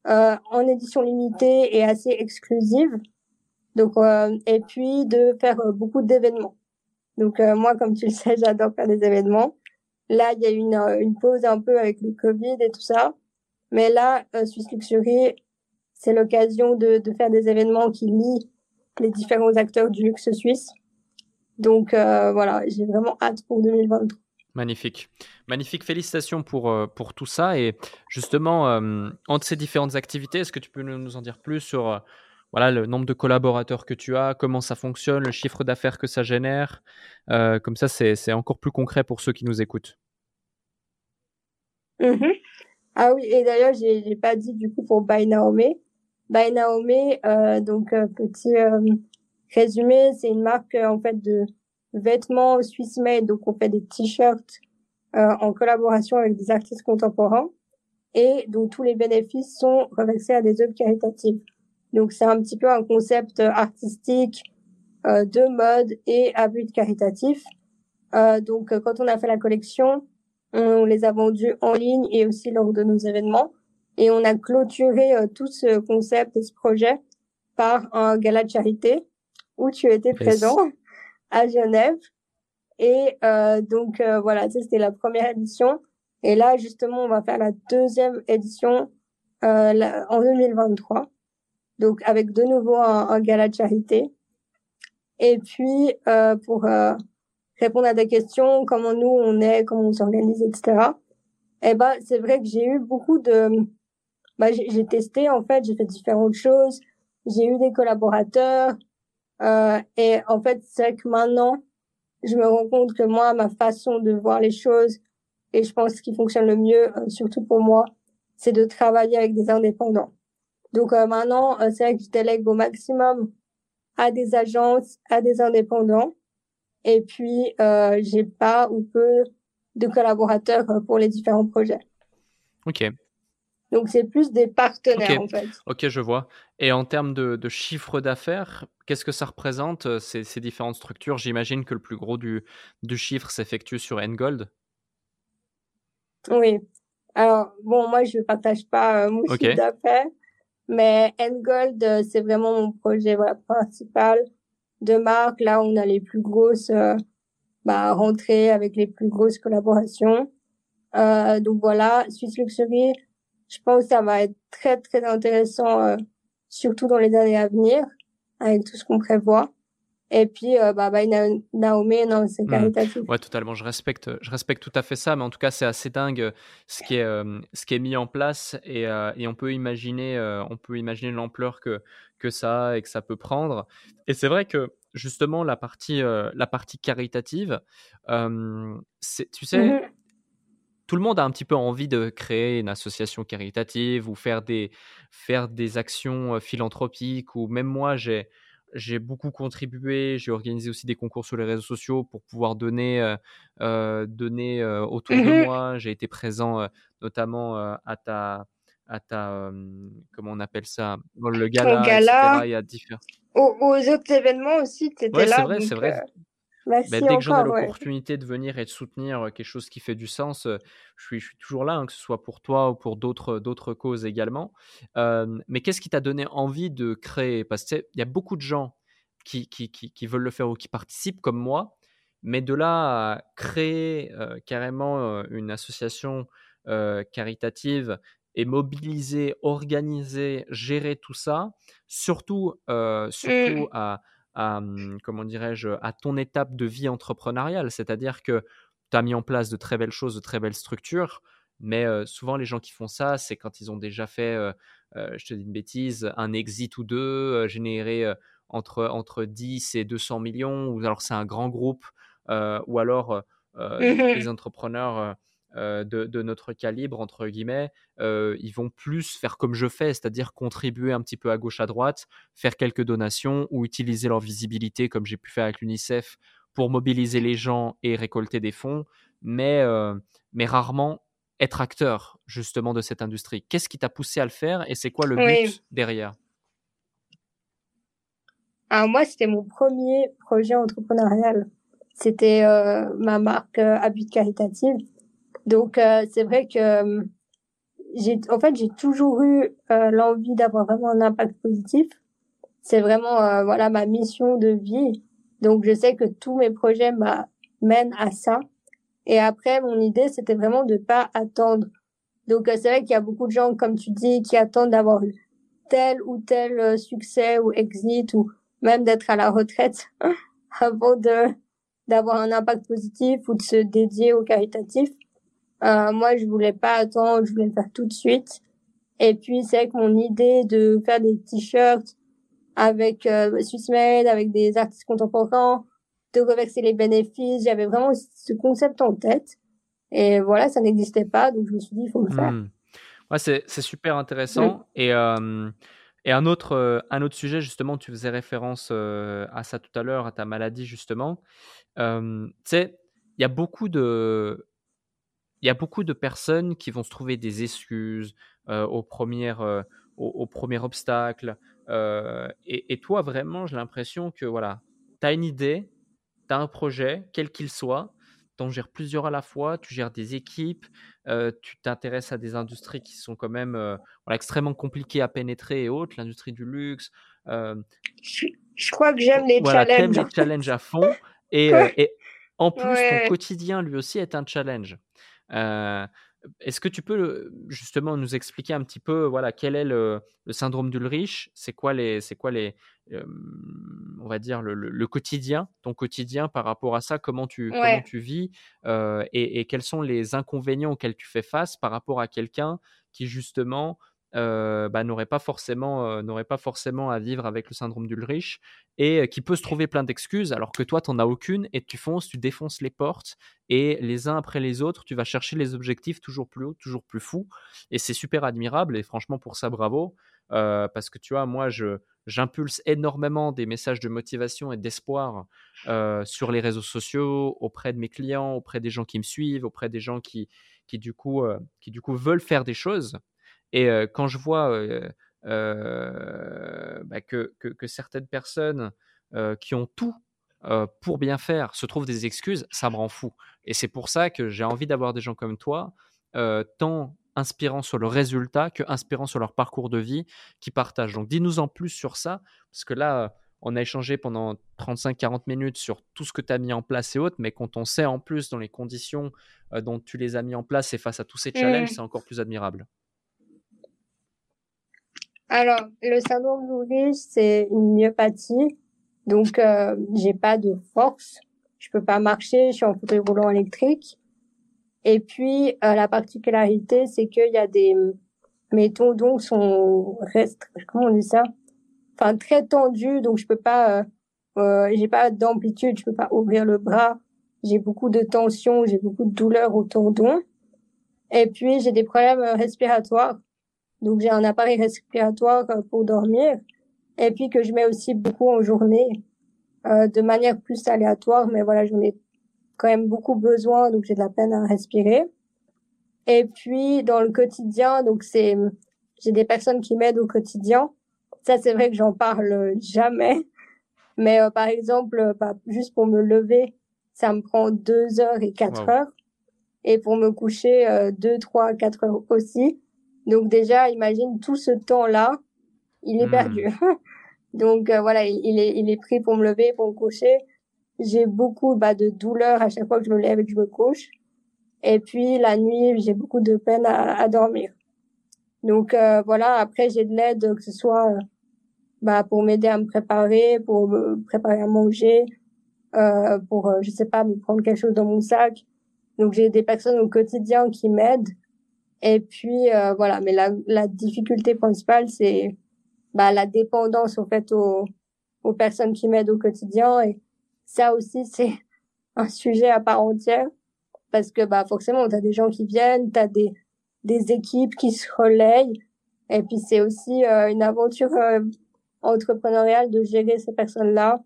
en édition limitée et assez exclusive. Donc, euh, et puis de faire beaucoup d'événements. Donc euh, moi, comme tu le sais, [laughs] j'adore faire des événements. Là, il y a une, euh, une pause un peu avec le Covid et tout ça. Mais là, euh, Swiss Luxury, c'est l'occasion de, de faire des événements qui lient les différents acteurs du luxe suisse. Donc euh, voilà, j'ai vraiment hâte pour 2023. Magnifique. Magnifique. Félicitations pour, pour tout ça. Et justement, euh, entre ces différentes activités, est-ce que tu peux nous en dire plus sur voilà le nombre de collaborateurs que tu as, comment ça fonctionne, le chiffre d'affaires que ça génère. Euh, comme ça, c'est encore plus concret pour ceux qui nous écoutent. Mm-hmm. Ah oui, et d'ailleurs, j'ai pas dit du coup pour By Naomi. By Naomi, euh, donc euh, petit résumé, c'est une marque en fait de vêtements Swiss made, donc on fait des t-shirts en collaboration avec des artistes contemporains et dont tous les bénéfices sont reversés à des œuvres caritatives. Donc c'est un petit peu un concept artistique euh, de mode et à but caritatif. Euh, donc euh, quand on a fait la collection, on, les a vendus en ligne et aussi lors de nos événements. Et on a clôturé euh, tout ce concept et ce projet par un gala de charité où tu étais présent à Genève. Et euh, donc voilà, c'était la première édition. Et là justement, on va faire la deuxième édition en 2023 donc avec de nouveau un, gala de charité. Et puis euh, pour euh, répondre à des questions, comment nous on est, comment on s'organise, etc. Et eh ben c'est vrai que j'ai eu beaucoup de, bah, j'ai testé en fait, j'ai fait différentes choses, j'ai eu des collaborateurs euh, et en fait c'est vrai que maintenant je me rends compte que moi ma façon de voir les choses et je pense ce qui fonctionne le mieux, euh, surtout pour moi, c'est de travailler avec des indépendants. Donc euh, maintenant, euh, c'est vrai que je délègue au maximum à des agences, à des indépendants. Et puis, euh, j'ai pas ou peu de collaborateurs pour les différents projets. Ok. Donc, c'est plus des partenaires, en fait. Ok, je vois. Et en termes de, de chiffre d'affaires, qu'est-ce que ça représente, ces, ces différentes structures? J'imagine que le plus gros du, du chiffre s'effectue sur Ngold. Oui. Alors, bon, moi, je partage pas euh, mon chiffre d'affaires, mais Engold, euh, c'est vraiment mon projet voilà, principal de marque. Là, on a les plus grosses euh, bah, rentrées avec les plus grosses collaborations. Euh, donc voilà, Swiss Luxury, je pense que ça va être très, très intéressant, euh, surtout dans les années à venir, avec tout ce qu'on prévoit. Et puis, euh, bah, bah, Naomi, non, c'est hmm. caritatif. Ouais, totalement. Je respecte, je respecte tout à fait ça, mais en tout cas, c'est assez dingue euh, ce qui est, euh, ce qui est mis en place et, et on peut imaginer, on peut imaginer l'ampleur que, que ça a et que ça peut prendre. Et c'est vrai que justement, la partie, la partie caritative, c'est, tu sais, mmh tout le monde a un petit peu envie de créer une association caritative ou faire des, faire des actions philanthropiques ou même moi, j'ai j'ai beaucoup contribué, j'ai organisé aussi des concours sur les réseaux sociaux pour pouvoir donner, euh, euh, donner euh, autour de mmh moi. J'ai été présent notamment à ta, à ta, comment on appelle ça, le gala, gala. Il y a différents. Aux, autres événements aussi, tu étais là. c'est vrai, c'est vrai. Bah, dès que j'en ai l'opportunité de venir et de soutenir quelque chose qui fait du sens, je suis, je suis toujours là, hein, que ce soit pour toi ou pour d'autres, d'autres causes également. mais qu'est-ce qui t'a donné envie de créer? Parce qu'il y a beaucoup de gens qui, qui, qui, veulent le faire ou qui participent comme moi, mais de là à créer carrément une association caritative et mobiliser, organiser, gérer tout ça, surtout, surtout mmh. à à, mmh, comment dirais-je, à ton étape de vie entrepreneuriale. C'est-à-dire que tu as mis en place de très belles choses, de très belles structures, mais souvent les gens qui font ça, c'est quand ils ont déjà fait, je te dis une bêtise, un exit ou deux, généré entre, entre 10 et 200 millions, ou alors c'est un grand groupe, ou alors mmh les entrepreneurs euh, de, notre calibre, entre guillemets, euh, ils vont plus faire comme je fais, c'est-à-dire contribuer un petit peu à gauche, à droite, faire quelques donations ou utiliser leur visibilité, comme j'ai pu faire avec l'UNICEF, pour mobiliser les gens et récolter des fonds, mais, euh, mais rarement être acteur justement de cette industrie. Qu'est-ce qui t'a poussé à le faire et c'est quoi le but derrière? Alors moi, c'était mon premier projet entrepreneurial. C'était ma marque Habit Caritative donc euh, c'est vrai que euh, j'ai en fait j'ai toujours eu euh, l'envie d'avoir vraiment un impact positif. C'est vraiment voilà ma mission de vie. Donc je sais que tous mes projets m'amènent à ça. Et après mon idée c'était vraiment de pas attendre. Donc c'est vrai qu'il y a beaucoup de gens comme tu dis qui attendent d'avoir eu tel ou tel succès ou exit ou même d'être à la retraite [laughs] avant de d'avoir un impact positif ou de se dédier au caritatif. Euh, moi, je voulais pas attendre, je voulais le faire tout de suite. Et puis, c'est vrai que mon idée de faire des t-shirts avec euh, Swiss Made, avec des artistes contemporains, de reverser les bénéfices, j'avais vraiment ce concept en tête. Et voilà, ça n'existait pas, donc je me suis dit, il faut le faire. Hmm. Ouais, c'est, super intéressant. Et, euh, et un, autre, euh, un autre sujet, justement, tu faisais référence euh, à ça tout à l'heure, à ta maladie, justement. tu sais, il y a beaucoup de, il y a beaucoup de personnes qui vont se trouver des excuses euh, au, premier, euh, au, premier obstacle. Euh, et, toi, vraiment, j'ai l'impression que voilà, tu as une idée, tu as un projet, quel qu'il soit, tu en gères plusieurs à la fois, tu gères des équipes, tu t'intéresses à des industries qui sont quand même voilà, extrêmement compliquées à pénétrer et autres, l'industrie du luxe. Je, crois que j'aime les voilà, challenges. les challenges à fond. [laughs] Et, et en plus, ton quotidien, lui aussi, est un challenge. Euh, est-ce que tu peux justement nous expliquer un petit peu, voilà, quel est le, syndrome d'Ulrich? C'est quoi les, c'est quoi les, on va dire le, quotidien, ton quotidien par rapport à ça? Comment tu, comment tu vis et, quels sont les inconvénients auxquels tu fais face par rapport à quelqu'un qui justement bah, n'aurait pas forcément n'aurait pas forcément à vivre avec le syndrome d'Ulrich et qui peut se trouver plein d'excuses alors que toi tu n'en as aucune et tu fonces tu défonces les portes et les uns après les autres tu vas chercher les objectifs toujours plus haut toujours plus fous et c'est super admirable et franchement pour ça bravo parce que tu vois moi je j'impulse énormément des messages de motivation et d'espoir sur les réseaux sociaux auprès de mes clients auprès des gens qui me suivent auprès des gens qui qui du coup qui du coup veulent faire des choses et quand je vois bah, que, que, certaines personnes qui ont tout pour bien faire se trouvent des excuses, ça me rend fou. Et c'est pour ça que j'ai envie d'avoir des gens comme toi, tant inspirants sur le résultat que inspirants sur leur parcours de vie, qui partagent. Donc dis-nous en plus sur ça, parce que là, on a échangé pendant 35-40 minutes sur tout ce que tu as mis en place et autres, mais quand on sait en plus dans les conditions dont tu les as mis en place et face à tous ces challenges, c'est encore plus admirable. Alors, le syndrome d'Ulrich, c'est une myopathie. Donc, euh, j'ai pas de force. Je peux pas marcher. Je suis en fauteuil roulant électrique. Et puis, euh, la particularité, c'est qu'il y a des, mes tendons sont restent, comment on dit ça? Enfin, très tendus. Donc, je peux pas, euh, euh, j'ai pas d'amplitude. Je peux pas ouvrir le bras. J'ai beaucoup de tension. J'ai beaucoup de douleur aux tendons. Et puis, j'ai des problèmes respiratoires. Donc j'ai un appareil respiratoire euh, pour dormir et puis que je mets aussi beaucoup en journée euh, de manière plus aléatoire, mais voilà, j'en ai quand même beaucoup besoin, donc j'ai de la peine à respirer. Et puis dans le quotidien, donc c'est j'ai des personnes qui m'aident au quotidien. Ça c'est vrai que j'en parle jamais, mais euh, par exemple, bah, juste pour me lever, ça me prend deux heures et quatre heures, et pour me coucher euh, deux, trois, quatre heures aussi. Donc déjà, imagine tout ce temps-là, il est hmm. perdu. [laughs] Donc euh, voilà, il, est, il est pris pour me lever, pour me coucher. J'ai beaucoup bah, de douleur à chaque fois que je me lève et que je me couche. Et puis la nuit, j'ai beaucoup de peine à, à dormir. Donc euh, voilà, après j'ai de l'aide, que ce soit euh, bah, pour m'aider à me préparer, pour me préparer à manger, euh, pour, je sais pas, me prendre quelque chose dans mon sac. Donc j'ai des personnes au quotidien qui m'aident et puis euh, voilà, mais la, la difficulté principale, c'est bah, la dépendance en fait aux, aux personnes qui m'aident au quotidien. Et ça aussi, [laughs] c'est un sujet à part entière parce que bah forcément, t'as des gens qui viennent, t'as des des équipes qui se relayent. Et puis c'est aussi euh, une aventure euh, entrepreneuriale de gérer ces personnes-là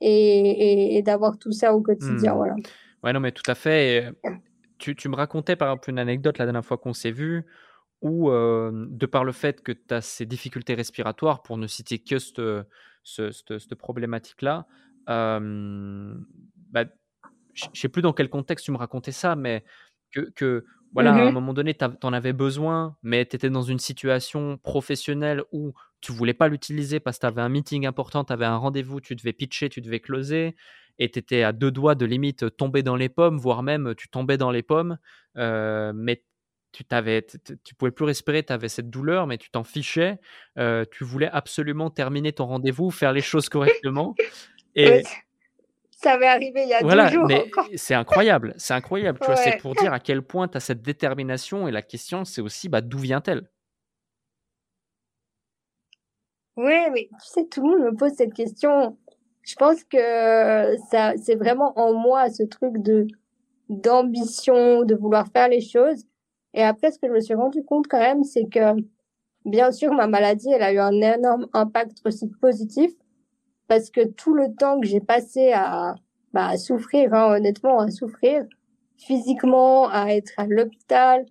et, et, d'avoir tout ça au quotidien. Hmm. Voilà. Ouais, non, mais tout à fait tu, me racontais par exemple une anecdote la dernière fois qu'on s'est vu, où de par le fait que tu as ces difficultés respiratoires, pour ne citer que cette, cette, problématique-là, bah, je ne sais plus dans quel contexte tu me racontais ça, mais que, que voilà, à un mmh moment donné, tu en avais besoin, mais tu étais dans une situation professionnelle où tu voulais pas l'utiliser parce que tu avais un meeting important, tu avais un rendez-vous, tu devais pitcher, tu devais closer, et tu étais à deux doigts de limite tomber dans les pommes, voire même tu tombais dans les pommes, euh, mais tu t'avais, tu pouvais plus respirer, tu avais cette douleur, mais tu t'en fichais. Euh, tu voulais absolument terminer ton rendez-vous, faire les choses correctement. [laughs] Et ça m'est arrivé il y a deux jours. Mais c'est incroyable, c'est incroyable. Tu vois, c'est pour dire à quel point tu as cette détermination. Et la question, c'est aussi bah, d'où vient-elle? Oui, mais tu sais, tout le monde me pose cette question je pense que ça, c'est vraiment en moi ce truc de d'ambition, de vouloir faire les choses. Et après, ce que je me suis rendu compte quand même, c'est que bien sûr, ma maladie, elle a eu un énorme impact aussi positif parce que tout le temps que j'ai passé à, bah, à souffrir, hein, honnêtement, à souffrir physiquement, à être à l'hôpital,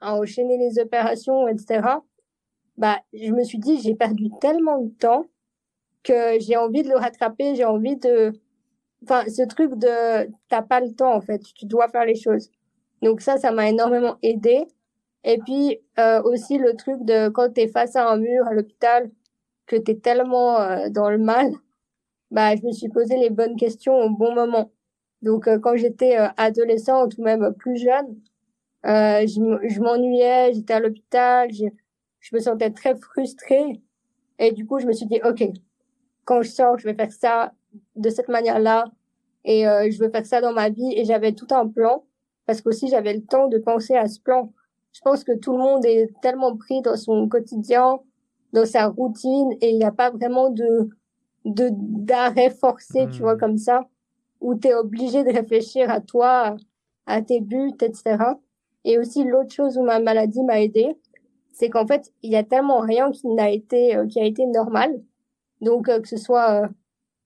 à enchaîner les opérations, etc. Bah, je me suis dit, j'ai perdu tellement de temps que j'ai envie de le rattraper, j'ai envie de, enfin, ce truc de, t'as pas le temps, en fait, tu dois faire les choses. Donc ça, ça m'a énormément aidé. Et puis, euh, aussi le truc de quand t'es face à un mur à l'hôpital, que t'es tellement euh, dans le mal, bah, je me suis posé les bonnes questions au bon moment. Donc, euh, quand j'étais adolescente ou même plus jeune, Euh, je m'ennuyais, j'étais à l'hôpital, je, je me sentais très frustrée. Et du coup, je me suis dit, OK, quand je sors, je vais faire ça de cette manière-là. Et euh, je veux faire ça dans ma vie. Et j'avais tout un plan. Parce qu'aussi, j'avais le temps de penser à ce plan. Je pense que tout le monde est tellement pris dans son quotidien, dans sa routine. Et il n'y a pas vraiment de de d'arrêt forcé, tu vois, hmm. comme ça. Où tu es obligé de réfléchir à toi, à tes buts, etc. Et aussi, l'autre chose où ma maladie m'a aidé, c'est qu'en fait, il y a tellement rien qui n'a été, euh, qui a été normal. Donc, euh, que ce soit, euh,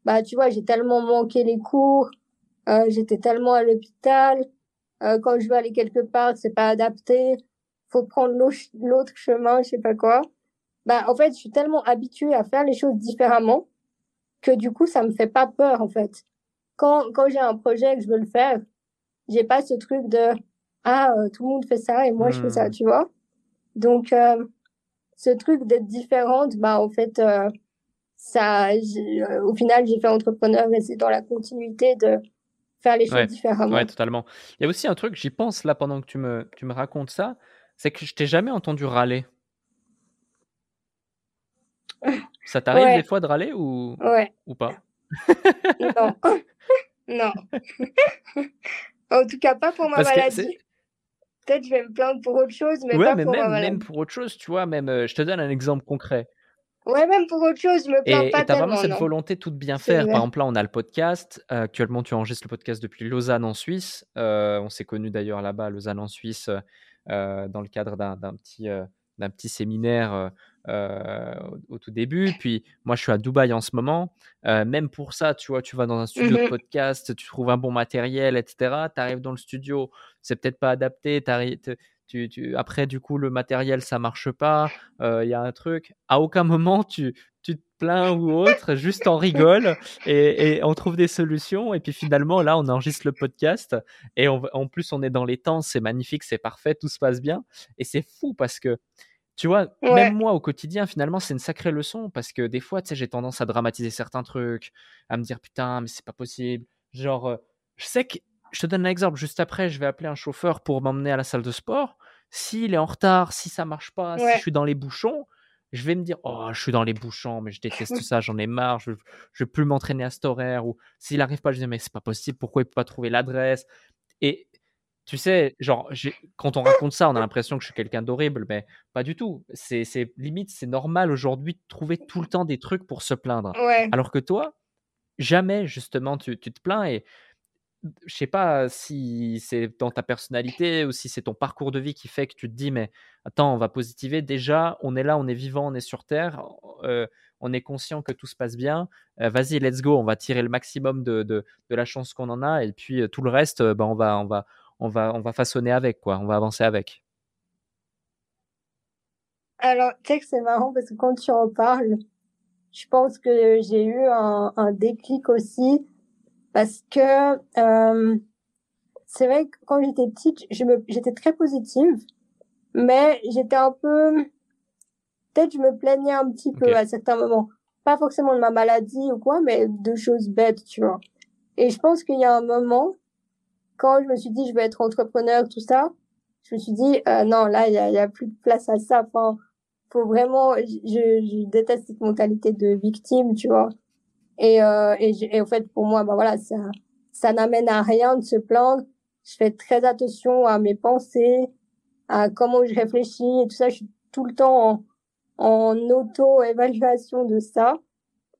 bah, tu vois, j'ai tellement manqué les cours, j'étais tellement à l'hôpital, quand je veux aller quelque part, c'est pas adapté, faut prendre l'autre chemin, je sais pas quoi. Bah, en fait, je suis tellement habituée à faire les choses différemment que du coup, ça me fait pas peur, en fait. Quand, quand j'ai un projet que je veux le faire, j'ai pas ce truc de, ah, tout le monde fait ça et moi, je fais ça, hmm. tu vois. Donc, euh, ce truc d'être différente, bah, en fait, euh, ça, euh, au final, j'ai fait entrepreneur et c'est dans la continuité de faire les choses différemment. Ouais, totalement. Il y a aussi un truc, j'y pense là pendant que tu me, tu me racontes ça, c'est que je t'ai jamais entendu râler. [laughs] Ça t'arrive des fois de râler ou, ouais. ou pas? [laughs] Non. [laughs] non. en tout cas, pas pour ma maladie peut-être je vais me plaindre pour autre chose, mais pas pour même, même pour autre chose, tu vois, même, euh, je te donne un exemple concret. Ouais, même pour autre chose, je me plains et, pas et t'as vraiment cette volonté de tout bien faire. Par exemple, là, on a le podcast. Euh, actuellement, tu enregistres le podcast depuis Lausanne en Suisse. Euh, on s'est connus d'ailleurs là-bas, Lausanne en Suisse, dans le cadre d'un petit, d'un petit séminaire euh, au, tout début. Puis moi, je suis à Dubaï en ce moment. Euh, même pour ça, tu vois, tu vas dans un studio de mmh podcast, tu trouves un bon matériel, etc. Tu arrives dans le studio, c'est peut-être pas adapté. Tu, tu, après, du coup, le matériel, ça marche pas. Euh, il y a un truc. À aucun moment, tu, tu te plains ou autre, juste on rigole et, et, on trouve des solutions. Et puis finalement, là, on enregistre le podcast et en plus, on est dans les temps, c'est magnifique, c'est parfait, tout se passe bien. Et c'est fou parce que tu vois, même moi au quotidien, finalement, c'est une sacrée leçon parce que des fois, tu sais, j'ai tendance à dramatiser certains trucs, à me dire putain, mais c'est pas possible. Genre, euh, je sais que, je te donne un exemple, juste après, je vais appeler un chauffeur pour m'emmener à la salle de sport. S'il est en retard, si ça marche pas, si je suis dans les bouchons, je vais me dire oh, je suis dans les bouchons, mais je déteste [laughs] ça, j'en ai marre, je, je veux plus m'entraîner à cet horaire. Ou s'il arrive pas, je dis mais c'est pas possible, pourquoi il peut pas trouver l'adresse? Et tu sais, genre, quand on raconte ça, on a l'impression que je suis quelqu'un d'horrible, mais pas du tout. C'est limite, c'est normal aujourd'hui de trouver tout le temps des trucs pour se plaindre. Alors que toi, jamais justement tu, tu te plains et je sais pas si c'est dans ta personnalité ou si c'est ton parcours de vie qui fait que tu te dis mais attends on va positiver déjà on est là on est vivant on est sur terre euh, on est conscient que tout se passe bien euh, vas-y let's go on va tirer le maximum de, de, de la chance qu'on en a et puis euh, tout le reste ben, on va on va on va, on va façonner avec, quoi. On va avancer avec. Alors, tu sais que c'est marrant parce que quand tu en parles, je pense que j'ai eu un, déclic aussi parce que euh, c'est vrai que quand j'étais petite, j'étais très positive, mais j'étais un peu, peut-être je me plaignais un petit peu à certains moments, pas forcément de ma maladie ou quoi, mais de choses bêtes, tu vois. Et je pense qu'il y a un moment quand je me suis dit je vais être entrepreneur, tout ça, je me suis dit euh, non là il y a, y a, plus de place à ça. Enfin, faut vraiment, je, je déteste cette mentalité de victime, tu vois. Et, euh, et, et, en fait pour moi bah voilà ça ça n'amène à rien de se plaindre. Je fais très attention à mes pensées, à comment je réfléchis et tout ça. Je suis tout le temps en, en auto-évaluation de ça.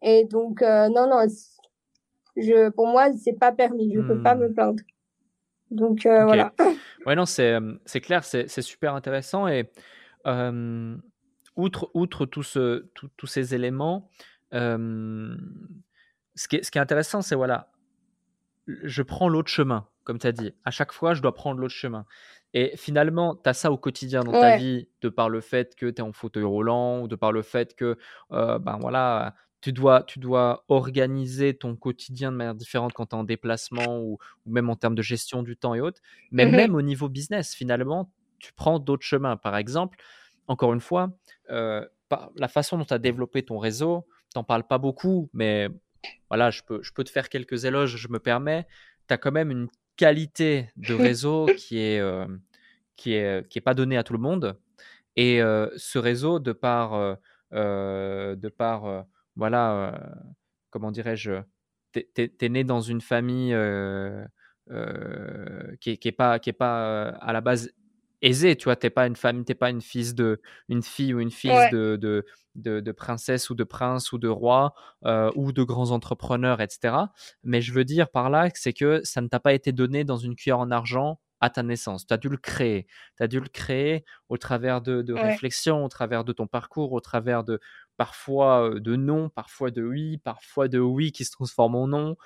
Et donc euh, non non, je pour moi c'est pas permis. Je peux pas hmm. me plaindre. Donc euh, voilà. [laughs] Ouais, non, c'est, clair, c'est, super intéressant. Et outre, outre tout ce, tous ces éléments, ce, qui est, ce qui est intéressant, c'est voilà, je prends l'autre chemin, comme tu as dit. À chaque fois, je dois prendre l'autre chemin. Et finalement, tu as ça au quotidien dans ta vie, de par le fait que tu es en fauteuil roulant, ou de par le fait que ben voilà, tu dois, tu dois organiser ton quotidien de manière différente quand tu es en déplacement ou, même en termes de gestion du temps et autres. Mais mmh même au niveau business, finalement, tu prends d'autres chemins. Par exemple, encore une fois, euh, la façon dont tu as développé ton réseau, t'en parles pas beaucoup, mais voilà, je peux, je peux te faire quelques éloges, je me permets. Tu as quand même une qualité de [laughs] réseau qui est, euh, qui est, qui est pas donné à tout le monde. Et ce réseau, de par, de par voilà, comment dirais-je, tu es, né dans une famille qui n'est est pas, qui est pas à la base aisée, tu vois, t'es pas une femme, t'es pas une fille de, une fille ou une fille de, de, de, princesse ou de prince ou de roi ou de grands entrepreneurs, etc. Mais je veux dire par là, c'est que ça ne t'a pas été donné dans une cuillère en argent à ta naissance. Tu as dû le créer. Tu as dû le créer au travers de, de réflexions, au travers de ton parcours, au travers de parfois de non, parfois de oui, parfois de oui qui se transforme en non.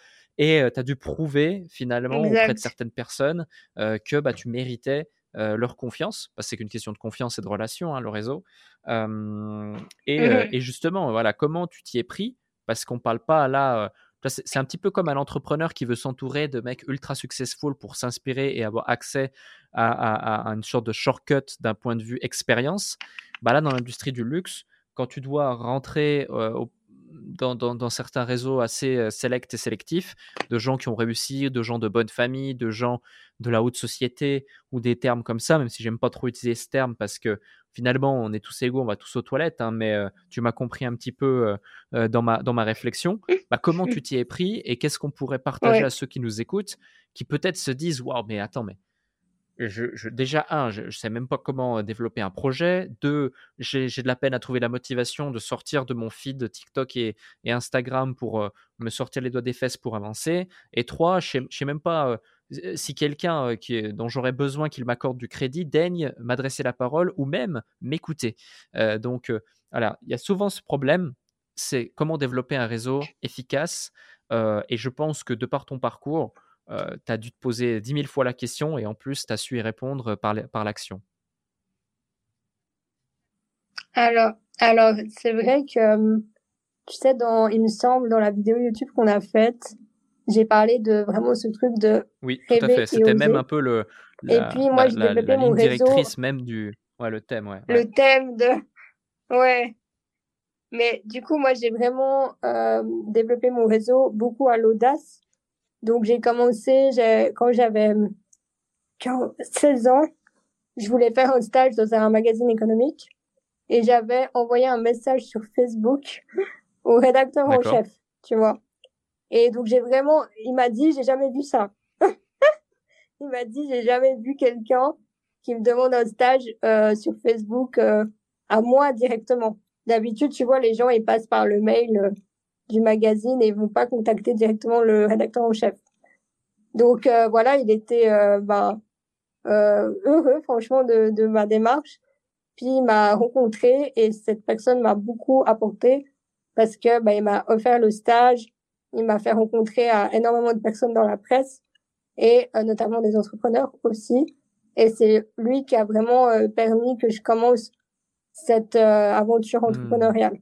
Et tu as dû prouver finalement auprès de certaines personnes que bah, tu méritais leur confiance, parce que c'est qu'une question de confiance et de relation, hein, le réseau. et, mmh et, justement, voilà, comment tu t'y es pris? Parce qu'on ne parle pas là c'est un petit peu comme un entrepreneur qui veut s'entourer de mecs ultra successful pour s'inspirer et avoir accès à, une sorte de shortcut d'un point de vue expérience. Bah là, dans l'industrie du luxe, quand tu dois rentrer euh, dans, certains réseaux assez euh, sélects et sélectifs, de gens qui ont réussi, de gens de bonne famille, de gens de la haute société, ou des termes comme ça, même si j'aime pas trop utiliser ce terme parce que finalement, on est tous égaux, on va tous aux toilettes, hein, mais euh, tu m'as compris un petit peu euh, dans, ma, dans ma réflexion. Bah, comment [laughs] tu t'y es pris et qu'est-ce qu'on pourrait partager à ceux qui nous écoutent, qui peut-être se disent Waouh, mais attends, mais je, déjà, un, je ne sais même pas comment développer un projet. Deux, j'ai de la peine à trouver la motivation de sortir de mon feed TikTok et, et Instagram pour me sortir les doigts des fesses pour avancer. Et trois, je ne sais, même pas si quelqu'un qui dont j'aurais besoin qu'il m'accorde du crédit daigne m'adresser la parole ou même m'écouter. donc, voilà, il y a souvent ce problème, c'est comment développer un réseau efficace. et je pense que de par ton parcours, tu as dû te poser dix mille fois la question et en plus, tu as su y répondre par l'action. alors, alors c'est vrai que, tu sais, dans, il me semble, dans la vidéo YouTube qu'on a faite, j'ai parlé de vraiment ce truc de oui tout à fait. c'était même un peu le la, et puis moi j'ai développé mon directrice même du ouais le thème ouais, le thème de ouais. Mais du coup moi j'ai vraiment euh, développé mon réseau beaucoup à l'audace donc j'ai commencé quand j'avais 16 ans je voulais faire un stage dans un magazine économique et j'avais envoyé un message sur Facebook au rédacteur en chef tu vois et donc j'ai vraiment, il m'a dit, j'ai jamais vu ça. [laughs] il m'a dit, j'ai jamais vu quelqu'un qui me demande un stage euh, sur Facebook euh, à moi directement. D'habitude, tu vois, les gens ils passent par le mail euh, du magazine et ils vont pas contacter directement le rédacteur en chef. Donc euh, voilà, il était ben, heureux franchement de, de ma démarche. Puis il m'a rencontré et cette personne m'a beaucoup apporté parce que ben, il m'a offert le stage il m'a fait rencontrer euh, énormément de personnes dans la presse et euh, notamment des entrepreneurs aussi. Et c'est lui qui a vraiment euh, permis que je commence cette aventure hmm. entrepreneuriale.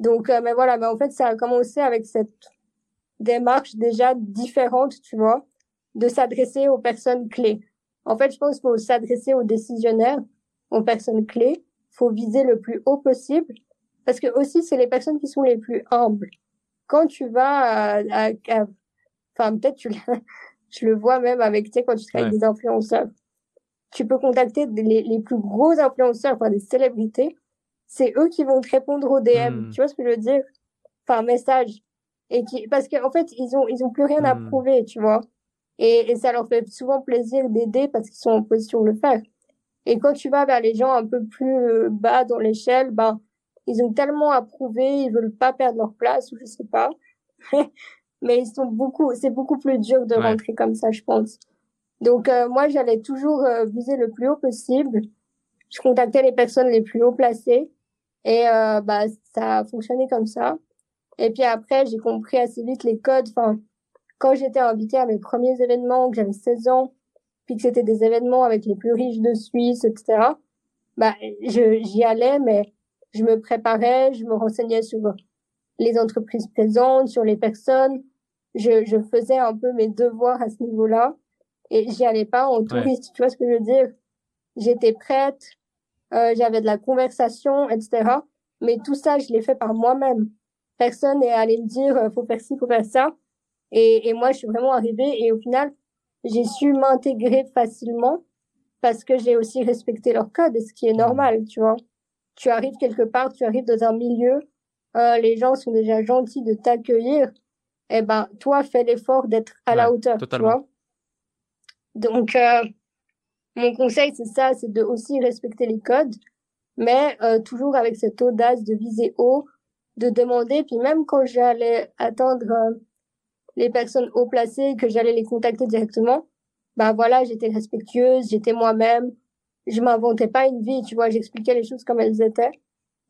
Donc, mais voilà, mais en fait, ça a commencé avec cette démarche déjà différente, tu vois, de s'adresser aux personnes clés. En fait, je pense qu'il faut s'adresser aux décisionnaires, aux personnes clés. faut viser le plus haut possible. Parce que aussi, c'est les personnes qui sont les plus humbles quand tu vas à, enfin peut-être tu [laughs] je le vois même avec tu sais quand tu travailles avec des influenceurs tu peux contacter les, les plus gros influenceurs enfin des célébrités c'est eux qui vont te répondre au DM hmm. tu vois ce que je veux dire? Enfin message et qui parce qu'en en fait ils ont ils ont plus rien à hmm. prouver tu vois? Et, et ça leur fait souvent plaisir d'aider parce qu'ils sont en position de le faire et quand tu vas vers les gens un peu plus euh, bas dans l'échelle ben ils ont tellement approuvé, ils veulent pas perdre leur place ou je sais pas. [laughs] Mais ils sont beaucoup, c'est beaucoup plus dur de rentrer comme ça, je pense. Donc euh, moi, j'allais toujours euh, viser le plus haut possible. Je contactais les personnes les plus haut placées et euh, bah ça a fonctionné comme ça. Et puis après, j'ai compris assez vite les codes. Enfin, quand j'étais invitée à mes premiers événements, que j'avais 16 ans, puis que c'était des événements avec les plus riches de Suisse, etc. Bah, j'y allais, mais je me préparais, je me renseignais sur les entreprises présentes, sur les personnes. Je, je faisais un peu mes devoirs à ce niveau-là et j'y allais pas en touriste. Tu vois ce que je veux dire? J'étais prête, j'avais de la conversation, etc. Mais tout ça, je l'ai fait par moi-même. Personne n'est allé me dire euh, faut faire ci, faut faire ça. Et, et moi, je suis vraiment arrivée et au final, j'ai su m'intégrer facilement parce que j'ai aussi respecté leur code, ce qui est normal, tu vois. Tu arrives quelque part, tu arrives dans un milieu, euh, les gens sont déjà gentils de t'accueillir, et eh ben toi fais l'effort d'être à la hauteur, tu vois. Donc euh, mon conseil c'est ça, c'est de aussi respecter les codes, mais euh, toujours avec cette audace de viser haut, de demander, puis même quand j'allais attendre euh, les personnes haut placées, que j'allais les contacter directement, ben voilà, j'étais respectueuse, j'étais moi-même, je m'inventais pas une vie, tu vois, j'expliquais les choses comme elles étaient.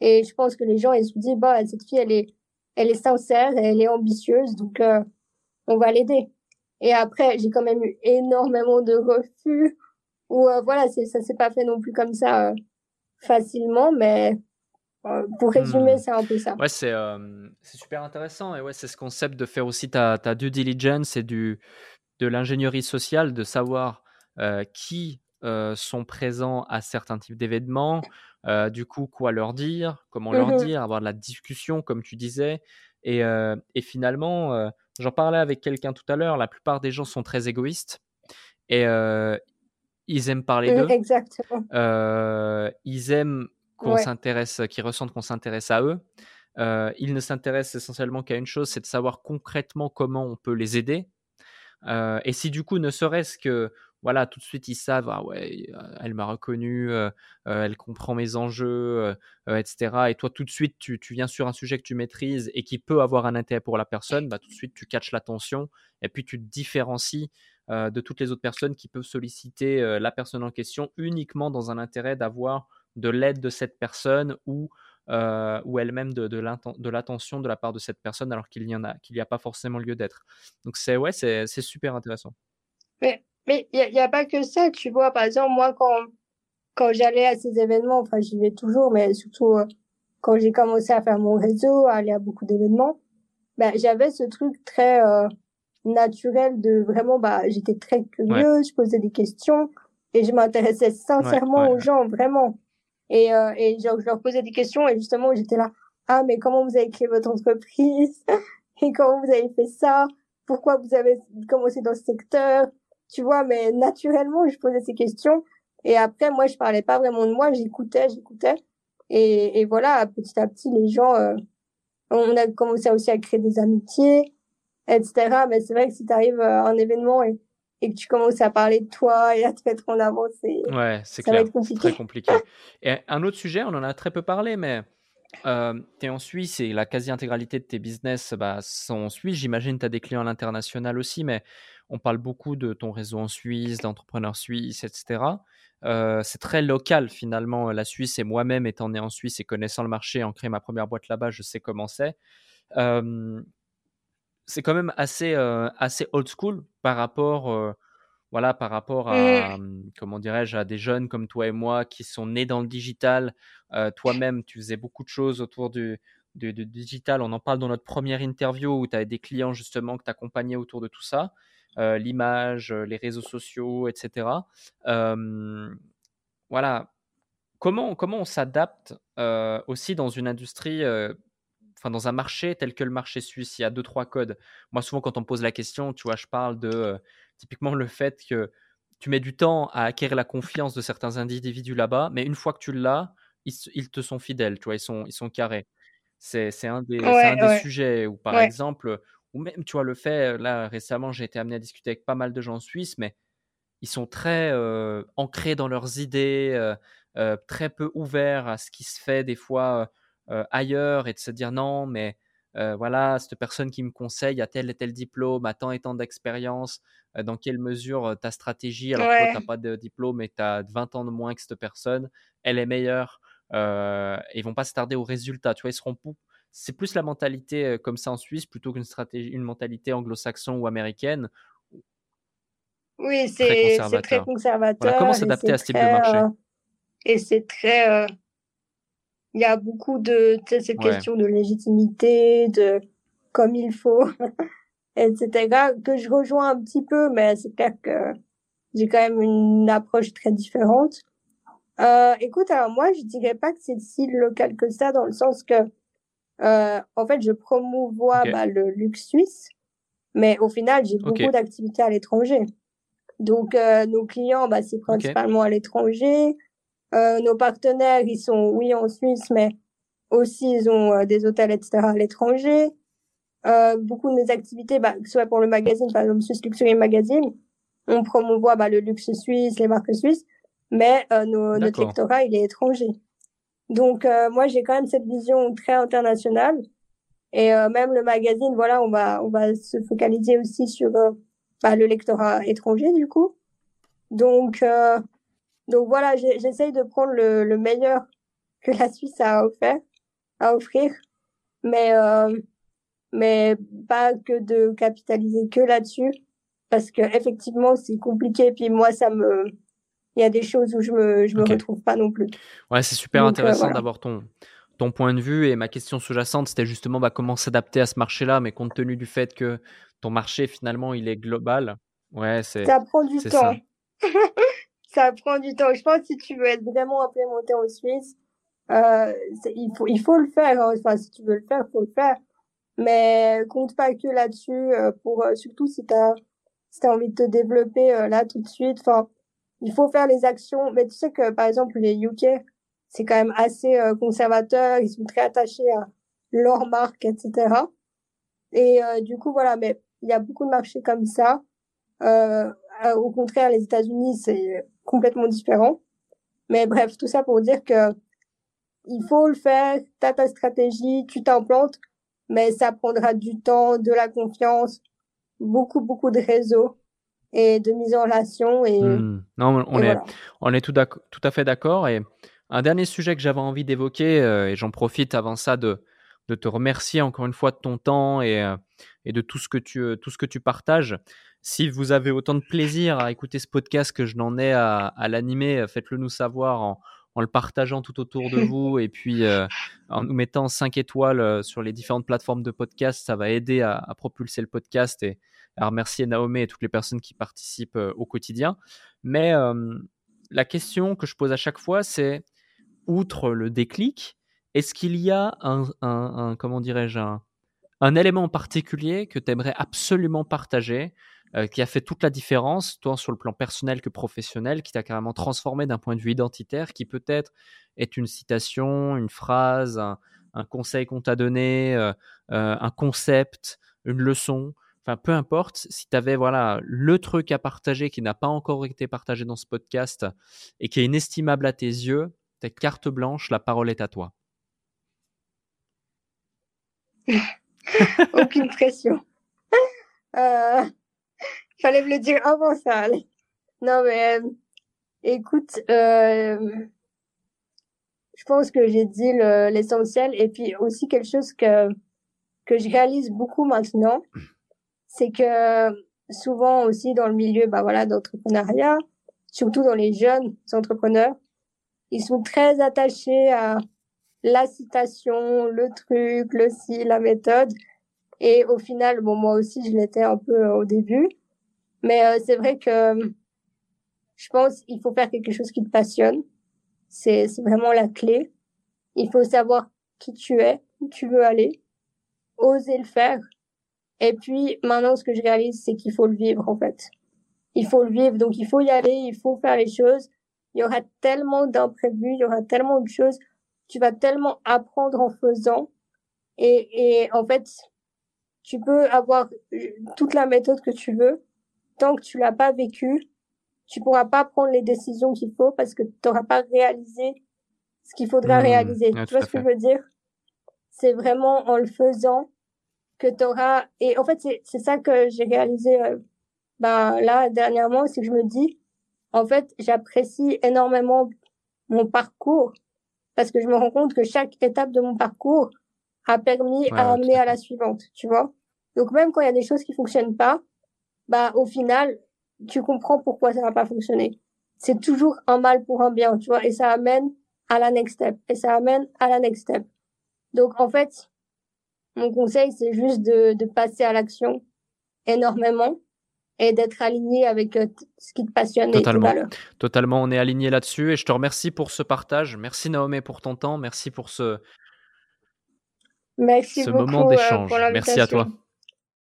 Et je pense que les gens, ils se disent, bah, cette fille, elle est, elle est sincère, elle est ambitieuse, donc euh, on va l'aider. Et après, j'ai quand même eu énormément de refus, ou euh, voilà, c'est, ça s'est pas fait non plus comme ça euh, facilement, mais pour résumer, hmm. c'est un peu ça. Ouais, c'est, c'est super intéressant, et ouais, c'est ce concept de faire aussi ta, ta due diligence et du, de l'ingénierie sociale, de savoir qui sont présents à certains types d'événements, du coup, quoi leur dire, comment leur mmh dire, avoir de la discussion, comme tu disais. Et, et finalement, j'en parlais avec quelqu'un tout à l'heure, la plupart des gens sont très égoïstes et ils aiment parler d'eux. Exactement. ils aiment qu'on s'intéresse, qu'ils ressentent qu'on s'intéresse à eux. ils ne s'intéressent essentiellement qu'à une chose, c'est de savoir concrètement comment on peut les aider. et si du coup, ne serait-ce que voilà, tout de suite ils savent, ah ouais, elle m'a reconnu, elle comprend mes enjeux, etc. Et toi, tout de suite, tu, viens sur un sujet que tu maîtrises et qui peut avoir un intérêt pour la personne, bah, tout de suite tu catches l'attention et puis tu te différencies de toutes les autres personnes qui peuvent solliciter la personne en question uniquement dans un intérêt d'avoir de l'aide de cette personne ou, ou elle-même de, de l'attention de la part de cette personne alors qu'il n'y a, qu'il n'y a pas forcément lieu d'être. Donc c'est ouais, c'est super intéressant. Mais il n'y a, a, pas que ça, tu vois. Par exemple, moi, quand, quand j'allais à ces événements, enfin, j'y vais toujours, mais surtout euh, quand j'ai commencé à faire mon réseau, à aller à beaucoup d'événements, ben, j'avais ce truc très euh, naturel de vraiment, bah, j'étais très curieuse, je posais des questions et je m'intéressais sincèrement aux gens, vraiment. Et, euh, et genre, je leur posais des questions et justement, j'étais là, ah, mais comment vous avez créé votre entreprise? [laughs] Et comment vous avez fait ça? Pourquoi vous avez commencé dans ce secteur tu vois, mais naturellement, je posais ces questions. Et après, moi, je parlais pas vraiment de moi, j'écoutais, j'écoutais. Et, et voilà, petit à petit, les gens, euh, on a commencé aussi à créer des amitiés, etc. Mais c'est vrai que si tu arrives à un événement et, et que tu commences à parler de toi et à te mettre en avant, c'est ouais, c'est clair, c'est très compliqué. Et un autre sujet, on en a très peu parlé, mais euh, tu es en Suisse et la quasi-intégralité de tes business bah, sont en Suisse. J'imagine que tu as des clients à l'international aussi, mais on parle beaucoup de ton réseau en Suisse, d'entrepreneurs suisses, etc. Euh, c'est très local finalement, la Suisse, et moi-même étant né en Suisse et connaissant le marché, en créant ma première boîte là-bas, je sais comment c'est. Euh, c'est quand même assez, euh, assez old school par rapport, voilà, par rapport à, mmh. comment dirais-je, à des jeunes comme toi et moi qui sont nés dans le digital. Toi-même, tu faisais beaucoup de choses autour du, du, digital. On en parle dans notre première interview où tu avais des clients justement que tu accompagnais autour de tout ça. Euh, l'image, euh, les réseaux sociaux, etc. voilà. Comment, comment on s'adapte euh, aussi dans une industrie enfin dans un marché tel que le marché suisse, il y a deux trois codes. Moi souvent quand on me pose la question, tu vois, je parle de typiquement le fait que tu mets du temps à acquérir la confiance de certains individus là-bas, mais une fois que tu l'as, ils, te sont fidèles, tu vois, ils sont ils sont carrés. C'est un des, un des sujets où par exemple ou même, tu vois, le fait, là, récemment, j'ai été amené à discuter avec pas mal de gens en Suisse, mais ils sont très ancrés dans leurs idées, très peu ouverts à ce qui se fait des fois ailleurs et de se dire non, mais voilà, cette personne qui me conseille a tel et tel diplôme, a tant et tant d'expérience, dans quelle mesure ta stratégie, alors que tu n'as pas de diplôme et tu as 20 ans de moins que cette personne, elle est meilleure. Euh, ils vont pas se tarder au résultat. Tu vois, ils seront c'est plus la mentalité comme ça en Suisse plutôt qu'une stratégie, une mentalité anglo-saxon ou américaine. Oui, c'est très conservateur. comment s'adapter à ce type de marché? euh, Et c'est très. Il y a beaucoup de ces questions de légitimité, de comme il faut, [laughs] etc. Que je rejoins un petit peu, mais c'est clair que j'ai quand même une approche très différente. Euh, écoute, alors moi, je dirais pas que c'est si local que ça, dans le sens que euh, en fait, je promouvois bah, le luxe suisse, mais au final, j'ai beaucoup d'activités à l'étranger. Donc, euh, nos clients, bah, c'est principalement à l'étranger. Euh, nos partenaires, ils sont, oui, en Suisse, mais aussi, ils ont euh, des hôtels, etc. à l'étranger. Euh, beaucoup de mes activités, bah, que ce soit pour le magazine, par exemple, Swiss Luxury Magazine, on promouvoit bah, le luxe suisse, les marques suisses, mais euh, nos, notre lectorat, il est étranger. Donc, moi, j'ai quand même cette vision très internationale. Et même le magazine, voilà, on va, on va se focaliser aussi sur bah, le lectorat étranger, du coup. Donc, donc voilà, j'essaye de prendre le, le meilleur que la Suisse a offert à offrir, mais euh, mais pas que de capitaliser que là-dessus, parce que effectivement c'est compliqué. Puis moi ça me, il y a des choses où je me je me retrouve pas non plus. Ouais, c'est super euh, intéressant d'avoir ton ton point de vue et ma question sous-jacente c'était justement bah, comment s'adapter à ce marché-là, mais compte tenu du fait que ton marché finalement il est global, ouais c'est ça prend du temps. Ça. [laughs] ça prend du temps. Je pense que si tu veux être vraiment implémenté en Suisse, euh, il faut il faut le faire. Hein. Enfin, si tu veux le faire, faut le faire. Mais compte pas que là-dessus. Euh, pour euh, surtout si t'as si t'as envie de te développer euh, là tout de suite. Enfin, il faut faire les actions. Mais tu sais que par exemple les UK, c'est quand même assez conservateur. Ils sont très attachés à leur marque, etc. Et du coup voilà. Mais il y a beaucoup de marchés comme ça. au contraire, les États-Unis, c'est complètement différent. Mais bref, tout ça pour dire que il faut le faire, t'as ta stratégie, tu t'implantes, mais ça prendra du temps, de la confiance, beaucoup, beaucoup de réseaux et de mise en relation. Et, hmm. Non, on, est, on est tout, tout à fait d'accord. Et un dernier sujet que j'avais envie d'évoquer, euh, et j'en profite avant ça de, de te remercier encore une fois de ton temps et, euh, et de tout ce, que tu, euh, tout ce que tu partages. Si vous avez autant de plaisir à écouter ce podcast que je n'en ai à, à l'animer, faites-le nous savoir en, en le partageant tout autour de [laughs] vous et puis euh, en nous mettant 5 étoiles euh, sur les différentes plateformes de podcast, ça va aider à, propulser le podcast et à remercier Naomi et toutes les personnes qui participent euh, au quotidien. Mais la question que je pose à chaque fois, c'est outre le déclic, est-ce qu'il y a un, comment dirais-je, un, élément en particulier que tu aimerais absolument partager euh, qui a fait toute la différence, tant sur le plan personnel que professionnel, qui t'a carrément transformé d'un point de vue identitaire, qui peut-être est une citation, une phrase, un, conseil qu'on t'a donné, euh, euh, un concept, une leçon, enfin peu importe, si tu avais voilà, le truc à partager qui n'a pas encore été partagé dans ce podcast et qui est inestimable à tes yeux, ta carte blanche, la parole est à toi. [laughs] Aucune pression. Euh, Fallait me le dire avant ça. Non, mais euh, écoute, euh, je pense que j'ai dit l'essentiel. et puis aussi quelque chose que, que je réalise beaucoup maintenant, c'est que souvent aussi dans le milieu bah voilà d'entrepreneuriat, surtout dans les jeunes entrepreneurs, ils sont très attachés à la citation, le truc, le si, la méthode. Et au final, bon, moi aussi, je l'étais un peu au début. Mais euh, c'est vrai que je pense qu'il faut faire quelque chose qui te passionne. C'est vraiment la clé. Il faut savoir qui tu es, où tu veux aller, oser le faire. Et puis maintenant, ce que je réalise, c'est qu'il faut le vivre en fait. Il faut le vivre, donc il faut y aller, il faut faire les choses. Il y aura tellement d'imprévus, il y aura tellement de choses. Tu vas tellement apprendre en faisant. Et, et en fait, tu peux avoir toute la méthode que tu veux, tant que tu l'as pas vécu, tu pourras pas prendre les décisions qu'il faut parce que tu n'auras pas réalisé ce qu'il faudra mmh. réaliser. tu vois ce que je veux dire? C'est vraiment en le faisant que tu auras... Et en fait, c'est ça que j'ai réalisé euh, ben, là, dernièrement, c'est que je me dis, en fait, j'apprécie énormément mon parcours parce que je me rends compte que chaque étape de mon parcours a permis à amener à la suivante, tu vois. Donc même quand il y a des choses qui fonctionnent pas, bah au final, tu comprends pourquoi ça va pas fonctionner. C'est toujours un mal pour un bien, tu vois, et ça amène à la next step, et ça amène à la next step. Donc en fait, mon conseil, c'est juste de, de passer à l'action énormément et d'être aligné avec euh, ce qui te passionne Totalement. et tes valeurs. Totalement, on est aligné là-dessus et je te remercie pour ce partage. Merci Naomi pour ton temps, merci pour ce, merci ce moment euh, d'échange. Merci à toi.